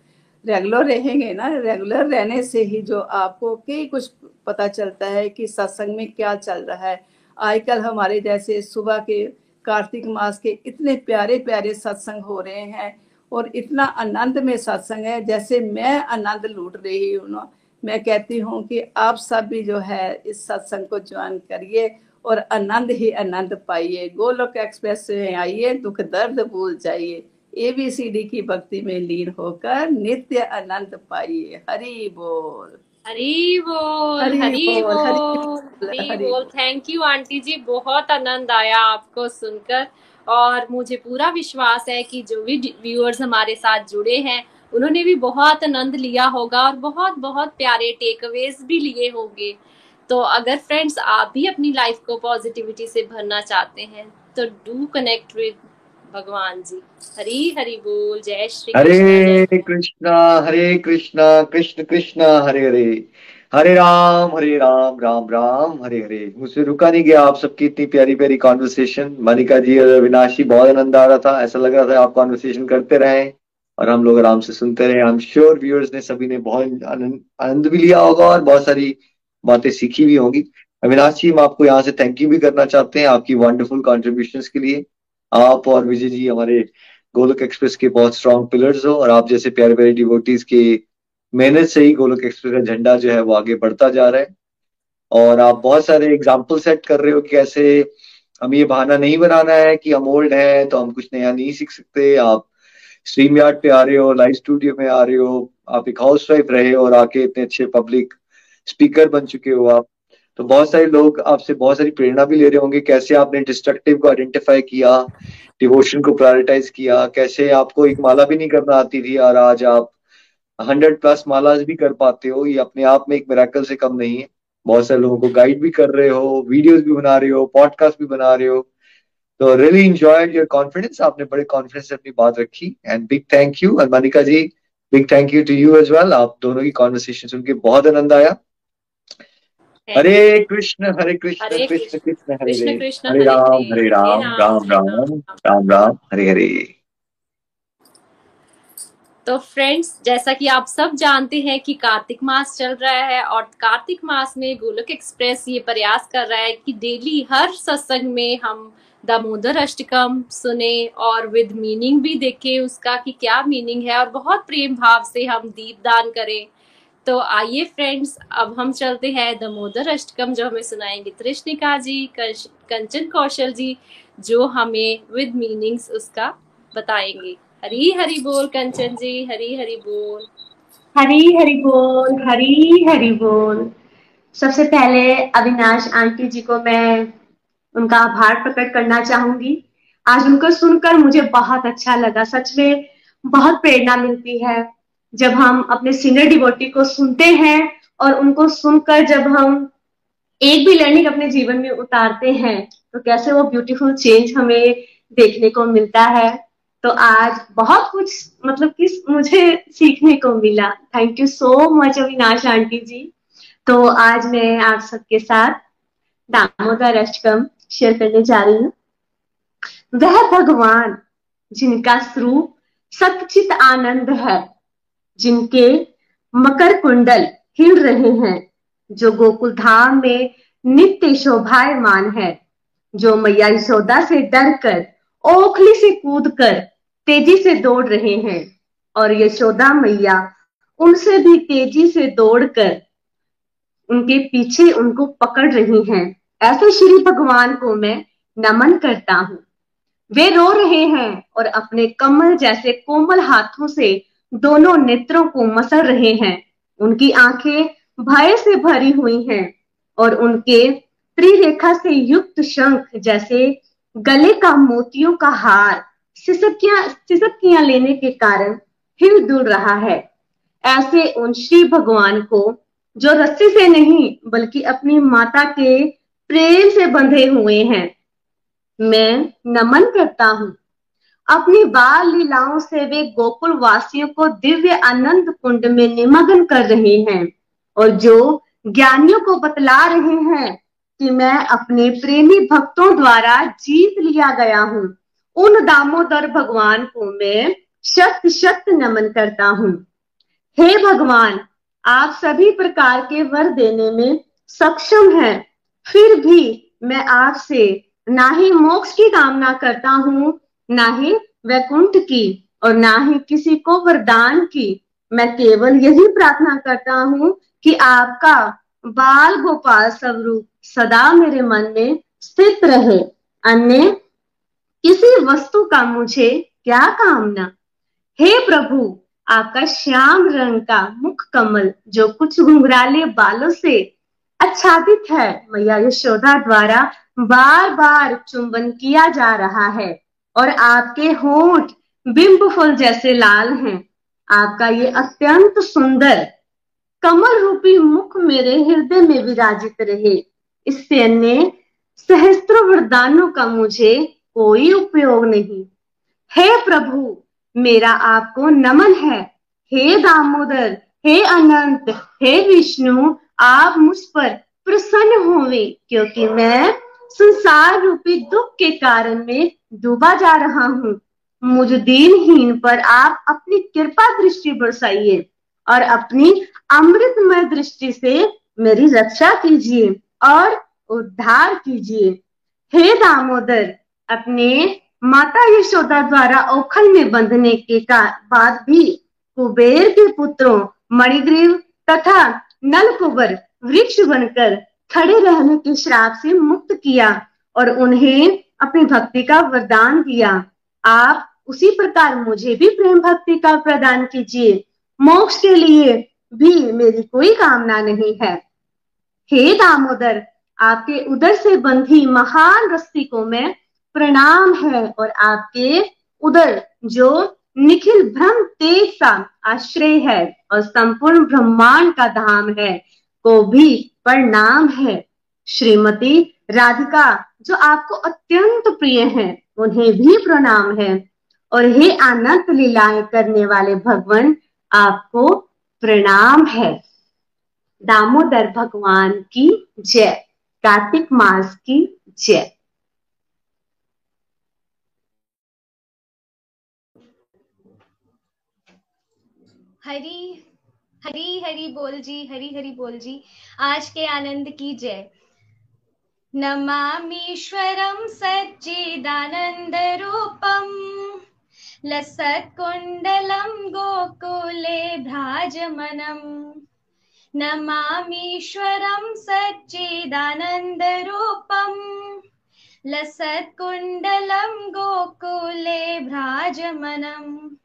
रेगुलर रहेंगे ना, रेगुलर रहने से ही जो आपको कई कुछ पता चलता है कि सत्संग में क्या चल रहा है। आजकल हमारे जैसे सुबह के कार्तिक मास के इतने प्यारे प्यारे सत्संग हो रहे हैं और इतना आनंद में सत्संग है, जैसे मैं आनंद लूट रही हूँ ना। मैं कहती हूँ कि आप सब भी जो है इस सत्संग को ज्वाइन करिए और आनंद ही आनंद पाइए। गोलोक एक्सप्रेस में आइए, दुख दर्द भूल जाइए। एबीसीडी की भक्ति में लीन होकर नित्य अनंत पाइए। हरि बोल। हरी बोल हरी बोल हरी बोल थैंक यू आंटी जी बहुत आनंद आया आपको सुनकर। और मुझे पूरा विश्वास है कि जो भी व्यूअर्स हमारे साथ जुड़े हैं उन्होंने भी बहुत आनंद लिया होगा और बहुत बहुत प्यारे टेकअवेज भी लिए होंगे। तो अगर फ्रेंड्स आप भी अपनी लाइफ को पॉजिटिविटी से भरना चाहते हैं तो डू कनेक्ट विद भगवान जी। हरी हरी बोल। जय श्री हरे कृष्णा हरे कृष्णा कृष्ण कृष्णा हरे हरे। हरे राम हरे राम राम राम हरे हरे। मुझसे रुका नहीं गया आप सबकी इतनी प्यारी प्यारी कॉन्वर्सेशन मनिका जी और अविनाशी बहुत आनंद आ रहा था। ऐसा लग रहा था आप कॉन्वर्सेशन करते रहे और हम लोग आराम से सुनते रहे। आई एम श्योर व्यूअर्स ने सभी ने बहुत आनंद भी लिया होगा और बहुत सारी बातें सीखी भी होंगी। अविनाश जी हम आपको यहाँ से थैंक यू भी करना चाहते हैं आपकी वंडरफुल कॉन्ट्रीब्यूशन के लिए। आप और विजय जी हमारे गोलक एक्सप्रेस के बहुत स्ट्रॉन्ग पिलर्स हो और आप जैसे प्यारे प्यारे डिवोटीज के मेहनत से ही गोलक एक्सप्रेस का झंडा जो है वो आगे बढ़ता जा रहा है। और आप बहुत सारे एग्ज़ाम्पल सेट कर रहे हो कि कैसे हम ये बहाना नहीं बनाना है कि हम ओल्ड हैं तो हम कुछ नया नहीं सीख सकते। आप स्ट्रीम यार्ड पे आ रहे हो लाइव स्टूडियो में आ रहे हो, आप एक हाउस वाइफ रहे हो और आके इतने अच्छे पब्लिक स्पीकर बन चुके हो आप। तो बहुत सारे लोग आपसे बहुत सारी प्रेरणा भी ले रहे होंगे, कैसे आपने डिस्ट्रक्टिव को आइडेंटिफाई किया डिवोशन को प्रायोरिटाइज किया, कैसे आपको एक माला भी नहीं करना आती थी और आज आप हंड्रेड प्लस मालाज भी कर पाते हो, ये अपने आप में एक मेराकल से कम नहीं है। बहुत सारे लोगों को गाइड भी कर रहे हो वीडियोस भी बना रहे हो पॉडकास्ट भी बना रहे हो। तो रियली इंजॉय योर कॉन्फिडेंस आपने बड़े कॉन्फिडेंस से अपनी बात रखी। एंड बिग थैंक यू और Manika ji big thank you to you as well आप दोनों की कॉन्वर्सेशन सुन के बहुत आनंद आया। हरे कृष्ण हरे कृष्ण कृष्ण कृष्ण हरे हरे। हरे राम हरे राम राम राम। राम राम हरे हरे। तो फ्रेंड्स जैसा कि आप सब जानते हैं कि कार्तिक मास चल रहा है और कार्तिक मास में गोलक एक्सप्रेस ये प्रयास कर रहा है कि डेली हर सत्संग में हम दामोदर अष्टकम सुने और विद मीनिंग भी देखे उसका कि क्या मीनिंग है और बहुत प्रेम भाव से हम दीप दान करें। तो आइए फ्रेंड्स अब हम चलते हैं दमोदर अष्टकम जो हमें सुनाएँगे तृष्णिका जी कंचन कौशल जी, जो हमें विद मीनिंग्स उसका बताएँगे। हरी हरी बोल कंचन जी, हरी हरी बोल। हरी हरी बोल, हरी हरी बोल। सबसे पहले अविनाश आंटी जी को मैं उनका आभार प्रकट करना चाहूँगी। आज उनको सुनकर मुझे बहुत अच्छा लगा। सच में बहुत प्रेरणा मिलती है। जब हम अपने सीनियर डिवोटी को सुनते हैं और उनको सुनकर जब हम एक भी लर्निंग अपने जीवन में उतारते हैं तो कैसे वो ब्यूटीफुल चेंज हमें देखने को मिलता है? तो आज बहुत कुछ मतलब कि मुझे सीखने को मिला। Thank you so much Avinash aunty ji. तो आज मैं आप सबके साथ दामोदर अष्टकम शेयर करने जा रही हूँ। वह भगवान जिनका स्वरूप सचित आनंद है। जिनके मकर कुंडल हिल रहे हैं, जो गोकुल धाम में नित्य शोभायमान है, जो मैया यशोदा से डर कर ओखली से कूद कर तेज़ी से दौड़ रहे हैं। और यशोदा मैया उनसे भी तेज़ी से दौड़कर, उनके पीछे उनको पकड़ रही हैं। ऐसे श्री भगवान को मैं नमन करता हूँ। वे रो रहे हैं और अपने कमल जैसे कोमल हाथों से दोनों नेत्रों को मसल रहे हैं। उनकी आँखें भय से भरी हुई हैं और उनके त्रिरेखा से युक्त शंख जैसे गले का मोतियों का हार सिसकियाँ सिसकियाँ लेने के कारण हिल दुल रहा है। ऐसे उन श्री भगवान को, जो रस्सी से नहीं, बल्कि अपनी माता के प्रेम से बंधे हुए हैं। मैं नमन करता हूँ। अपनी बाल लीलाओं से वे गोकुल वासियों को दिव्य आनंद कुंड में निमग्न कर रहे हैं और जो ज्ञानियों को बतला रहे हैं कि मैं अपने प्रेमी भक्तों द्वारा जीत लिया गया हूँ, उन दामोदर भगवान को मैं शत शत नमन करता हूँ। हे भगवान, आप सभी प्रकार के वर देने में सक्षम हैं, फिर भी मैं आपसे ना ही मोक्ष की कामना करता हूँ ना ही वैकुंठ की और ना ही किसी को वरदान की। मैं केवल यही प्रार्थना करता हूँ कि आपका बाल गोपाल स्वरूप सदा मेरे मन में स्थित रहे। अन्य किसी वस्तु का मुझे क्या कामना? हे प्रभु, आपका श्याम रंग का मुख कमल जो कुछ घुंघराले बालों से आच्छादित है, मैया यशोदा द्वारा बार बार चुंबन किया जा रहा है। और आपके होंठ बिंब फुल जैसे लाल हैं। आपका ये अत्यंत सुंदर, कमल रूपी मुख मेरे हृदय में विराजित रहे। इससे अन्य सहस्त्र वरदानों का मुझे कोई उपयोग नहीं। हे प्रभु, मेरा आपको नमन है। हे दामोदर, हे अनंत, हे विष्णु, आप मुझ पर प्रसन्न होवे क्योंकि मैं संसार रूपी दुख के कारण में डूबा जा रहा हूँ। मुझ दीनहीन पर आप अपनी कृपा दृष्टि बरसाइए और अपनी अमृतमय दृष्टि से मेरी रक्षा कीजिए और उद्धार कीजिए। हे दामोदर, अपने माता यशोदा द्वारा ओखल में बंधने के बाद भी कुबेर के पुत्रों, मणिग्रीव तथा नलकुबर वृक्ष बनकर खड़े रहने के श्राप से मुक्त किया और उन्हें अपनी भक्ति का वरदान दिया। आप उसी प्रकार मुझे भी प्रेम भक्ति का प्रदान कीजिए। मोक्ष के लिए भी मेरी कोई कामना नहीं है। हे दामोदर, आपके उदर से बंधी महान रस्सी को मैं प्रणाम है और आपके उदर जो निखिल ब्रह्म तेज सा आश्रय है और संपूर्ण ब्रह्मांड का धाम है। को भी प्रणाम है। श्रीमती राधिका, जो आपको अत्यंत प्रिय हैं, उन्हें भी प्रणाम है। और हे आनंद लीलाएँ करने वाले भगवान, आपको प्रणाम है। दामोदर भगवान की जय। कार्तिक मास की जय। हरी हरी हरी बोल जी, हरी हरी बोल जी। आज के आनंद की जय। नमामीश्वरं सच्चिदानन्दरूपम्। लसत्कुण्डलं गोकुले भ्राजमनम्। नमामीश्वरं सच्चिदानन्दरूपम्। लसत्कुण्डलं गोकुले भ्राजमनम्।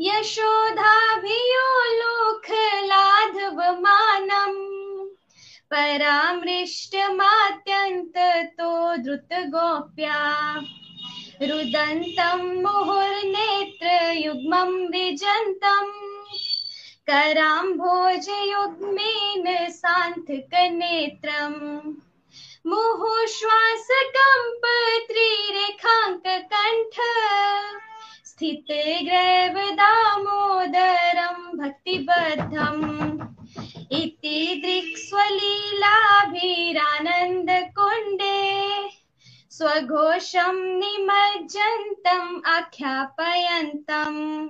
यशोधाभियो लोकलाघवमानम् परामृष्टमात्यन्ततो द्रुतगोप्या। रुदन्तं मुहुर्नेत्रयुग्मं विजन्तम् कराम्भोजयुग्मेन सान्त्वकनेत्रम्। मुहुश्वासकम्पत्रिरेखाङ्ककण्ठ स्थितग्रैव दामोदरं भक्तिबद्धम्। इति दृक्स्वलीलाभिरानन्दकुण्डे स्वघोषं निमज्जन्तम् आख्यापयन्तम्।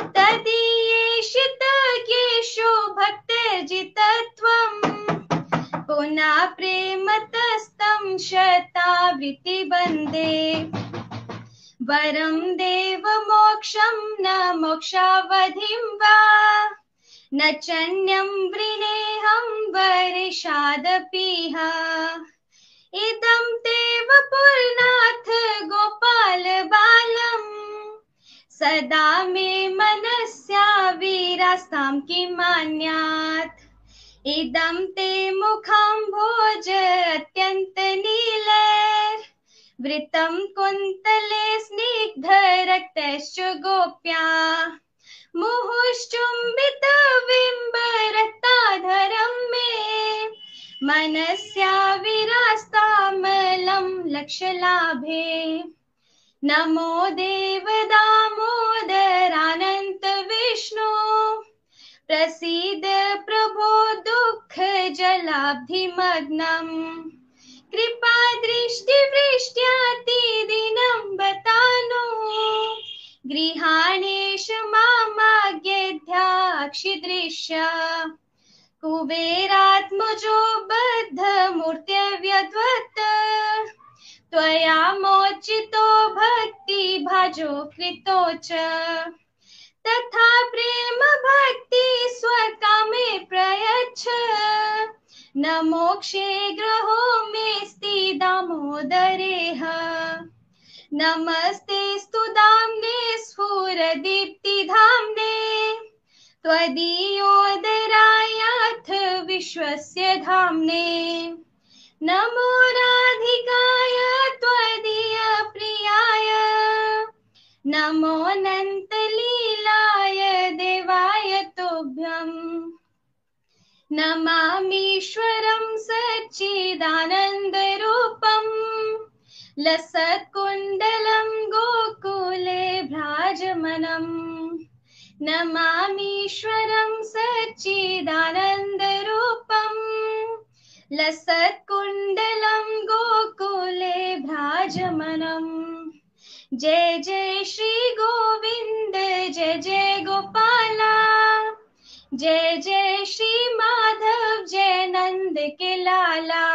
तदीयेषितज्ञेषु भक्तजितत्वम्। पुनः प्रेमतस्तं शतावृत्तिबन्धे वरं देव मोक्षं न मोक्षावधिं वा। न चन्यं वृणेऽहं वर्षादपीह। इदं तेव पुरनाथ गोपाल बालम्। सदा मे मनस्या वीरास्तां किमान्यात्। इदं ते मुखं भोज अत्यन्तनीलैर् वृतं कुन्तले स्निग्धरक्तश्च गोप्या मुहुश्चुम्बितबिम्बरक्ताधरं मे। मनस्या विरास्तामलं लक्ष्यलाभे नमो देवदामोदरानन्त विष्णु प्रसीद प्रभो दुःखजलाब्धिमग्नम्। कृपा दृष्टिवृष्ट्यातिदिनं बतानु गृहाणेश मामाज्ञाक्षिदृश्य कुबेरात्मजो बद्धमूर्त्यव्यद्वत्। त्वया मोचितो भक्तिभाजो कृतो च। तथा प्रेम भक्ति स्वकामे प्रयच्छ। न मोक्षे ग्रहो मेऽस्ति दामोदरेह। नमस्ते स्तु दाम्ने स्फुरदीप्तिधाम्ने। त्वदीयोदरायाथ विश्वस्य धाम्ने। नमो राधिकाय त्वदीयप्रियाय नमोऽनन्तलीलाय देवाय तोभ्यम्। नमामीश्वरं सच्चिदानन्दरूपम् लसत्कुण्डलं गोकुले भ्राजमनम् नमामीश्वरं सच्चिदानन्दरूपम् लसत्कुण्डलं गोकुले भ्राजमनम् जय जय श्री गोविन्द, जय जय गोपाला। जय जय श्री माधव, जय नंद के लाला।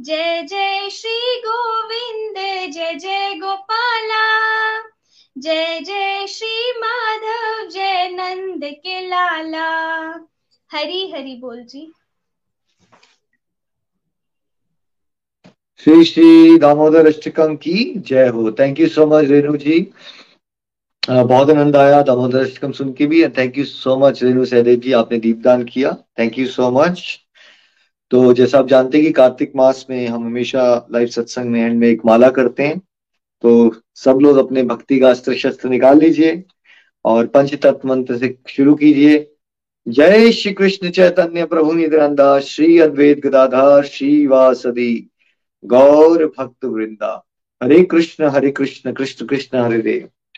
जय जय श्री गोविंद, जय जय गोपाला। जय जय श्री माधव, जय नंद के लाला। हरी हरी बोल जी। श्री श्री दामोदर अष्टकम की जय हो। Thank you so much Renu ji. बहुत आनंद आया दामोदर अष्टकम सुन के भी thank you so much Renu Sahdev ji, आपने दीपदान किया। थैंक यू सो मच तो जैसा आप जानते हैं कि कार्तिक मास में हम हमेशा लाइव सत्संग में एंड में एक माला करते हैं। तो सब लोग अपने भक्ति का अस्त्र शस्त्र निकाल लीजिए और पंच तत्व मंत्र से शुरू कीजिए। जय श्री कृष्ण चैतन्य प्रभु नित्यानंदा श्री अद्वैत गदाधर श्री वासदी गौर भक्त वृंदा। हरे कृष्ण हरे कृष्ण कृष्ण कृष्ण, हरे हरे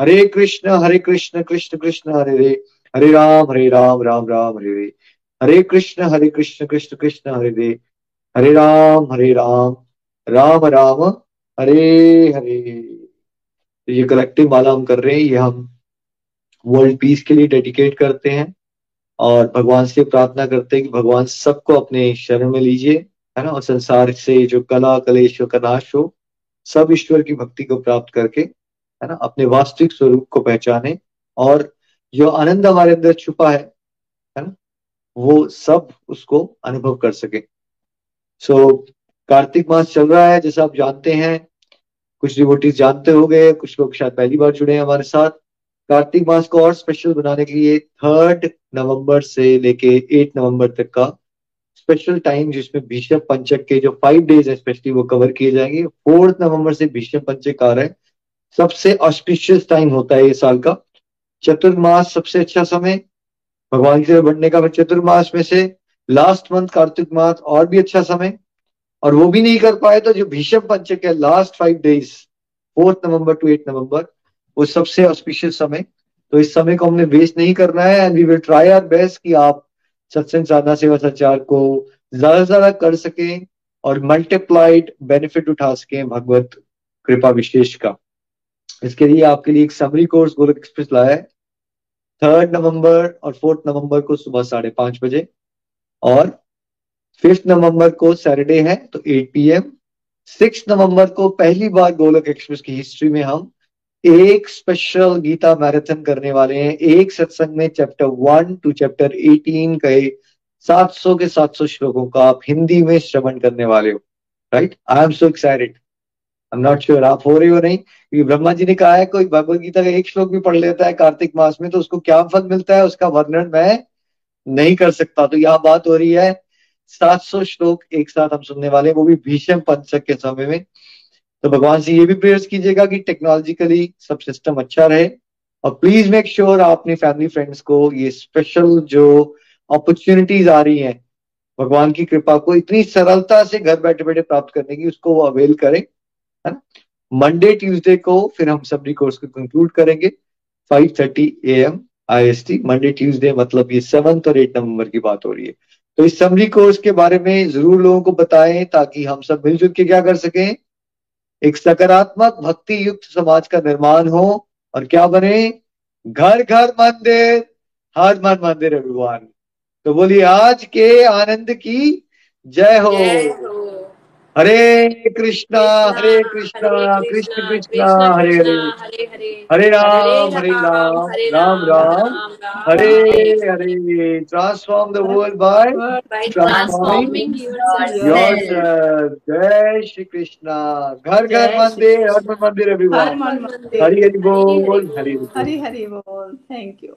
हरे कृष्ण हरे कृष्ण कृष्ण कृष्ण, हरे हरे हरे राम हरे राम राम राम, हरे हरे हरे कृष्ण हरे कृष्ण कृष्ण कृष्ण, हरे हरे हरे राम हरे राम राम राम, हरे हरे। ये कलेक्टिव माला हम कर रहे हैं, ये हम वर्ल्ड पीस के लिए डेडिकेट करते हैं। और भगवान से प्रार्थना करते हैं कि भगवान सबको अपने शरण में लीजिए, है ना? और संसार से जो कला, कलेश का नाश हो, सब ईश्वर की भक्ति को प्राप्त करके है ना अपने वास्तविक स्वरूप को पहचाने और जो आनंद हमारे अंदर छुपा है है ना वो सब उसको अनुभव कर सके। सो so, कार्तिक मास चल रहा है जैसा आप जानते हैं कुछ डिवोटीज जानते हो गए कुछ लोग शायद पहली बार जुड़े हैं हमारे साथ। कार्तिक मास को और स्पेशल बनाने के लिए थर्ड नवंबर से लेके एट नवंबर तक का स्पेशल टाइम जिसमें भीष्म पंचक के जो फाइव डेज़ है स्पेशली वो कवर किए जाएँगे। फोर्थ नवंबर से भीष्म पंचक आ रहा है। सबसे ऑस्पिशियस टाइम होता है ये साल का। चतुर्मास सबसे अच्छा समय। भगवान की तरफ़ बढ़ने का चतुर्मास में से लास्ट मंथ कार्तिक मास और भी अच्छा समय। और वो भी नहीं कर पाए तो जो भीषम पंचक है last five days fourth November to eight November, वो सबसे ऑस्पिशियस समय। तो इस समय को हमने वेस्ट नहीं करना है and we will try our best कि आप सत्संग, साधना, सेवा, संचार को ज़्यादा से ज़्यादा कर सकें और मल्टीप्लाइड बेनिफिट उठा सकें भगवत कृपा विशेष का। इसके लिए आपके लिए एक समरी कोर्स गोलक एक्सप्रेस लाया है। थर्ड नवंबर और फोर्थ नवंबर को सुबह साढ़े पाँच बजे और फिफ्थ नवंबर को सैटरडे है तो eight P M six November को पहली बार गोलक एक्सप्रेस की हिस्ट्री में हम एक स्पेशल गीता मैराथन करने वाले हैं। एक सत्संग में chapter one to chapter eighteen के 700 के 700 श्लोकों का आप हिंदी में श्रवण करने वाले हो right I am so excited I am not sure आप हो रहे हो नहीं, क्योंकि ब्रह्मा जी ने कहा है, कोई भगवत गीता का एक श्लोक भी पढ़ लेता है कार्तिक मास में तो उसको क्या फल मिलता है, उसका वर्णन मैं नहीं कर सकता। तो यह बात हो रही है 700 श्लोक एक साथ हम सुनने वाले वो भी भीषम पंचक के समय में। तो भगवान से ये भी प्रेयर्स कीजिएगा कि टेक्नोलॉजिकली सब सिस्टम अच्छा रहे। और प्लीज़ मेक श्योर आप अपनी फैमिली फ्रेंड्स को ये स्पेशल जो अपॉर्चुनिटीज़ आ रही हैं, भगवान की कृपा को इतनी सरलता से घर बैठे बैठे प्राप्त करने की, उसको वो अवेल करें। है ना? मंडे ट्यूसडे को फिर हम सबरी कोर्स को कंक्लूड करेंगे 5:30 thirty A M I S T Monday Tuesday मतलब ये सेवंथ और एट नवंबर की बात हो रही है। तो इस समरी कोर्स के बारे में ज़रूर लोगों को बताएँ ताकि हम सब मिलजुल के क्या कर सकें। एक सकारात्मक भक्ति युक्त समाज का निर्माण हो और क्या बने? घर घर मंदिर हर मन मंदिर भगवान। तो बोलिए आज के आनंद की जय हो, जय हो। Hare Krishna Hare Krishna Krishna Krishna Hare Hare Hare Ram Hare Ram Ram Ram Hare Hare transform the world by transforming yourself जय श्री कृष्णा घर घर मंदिर हर मंदिर एवरीवन हरि हरि बोल हरि हरि हरि बोल थैंक यू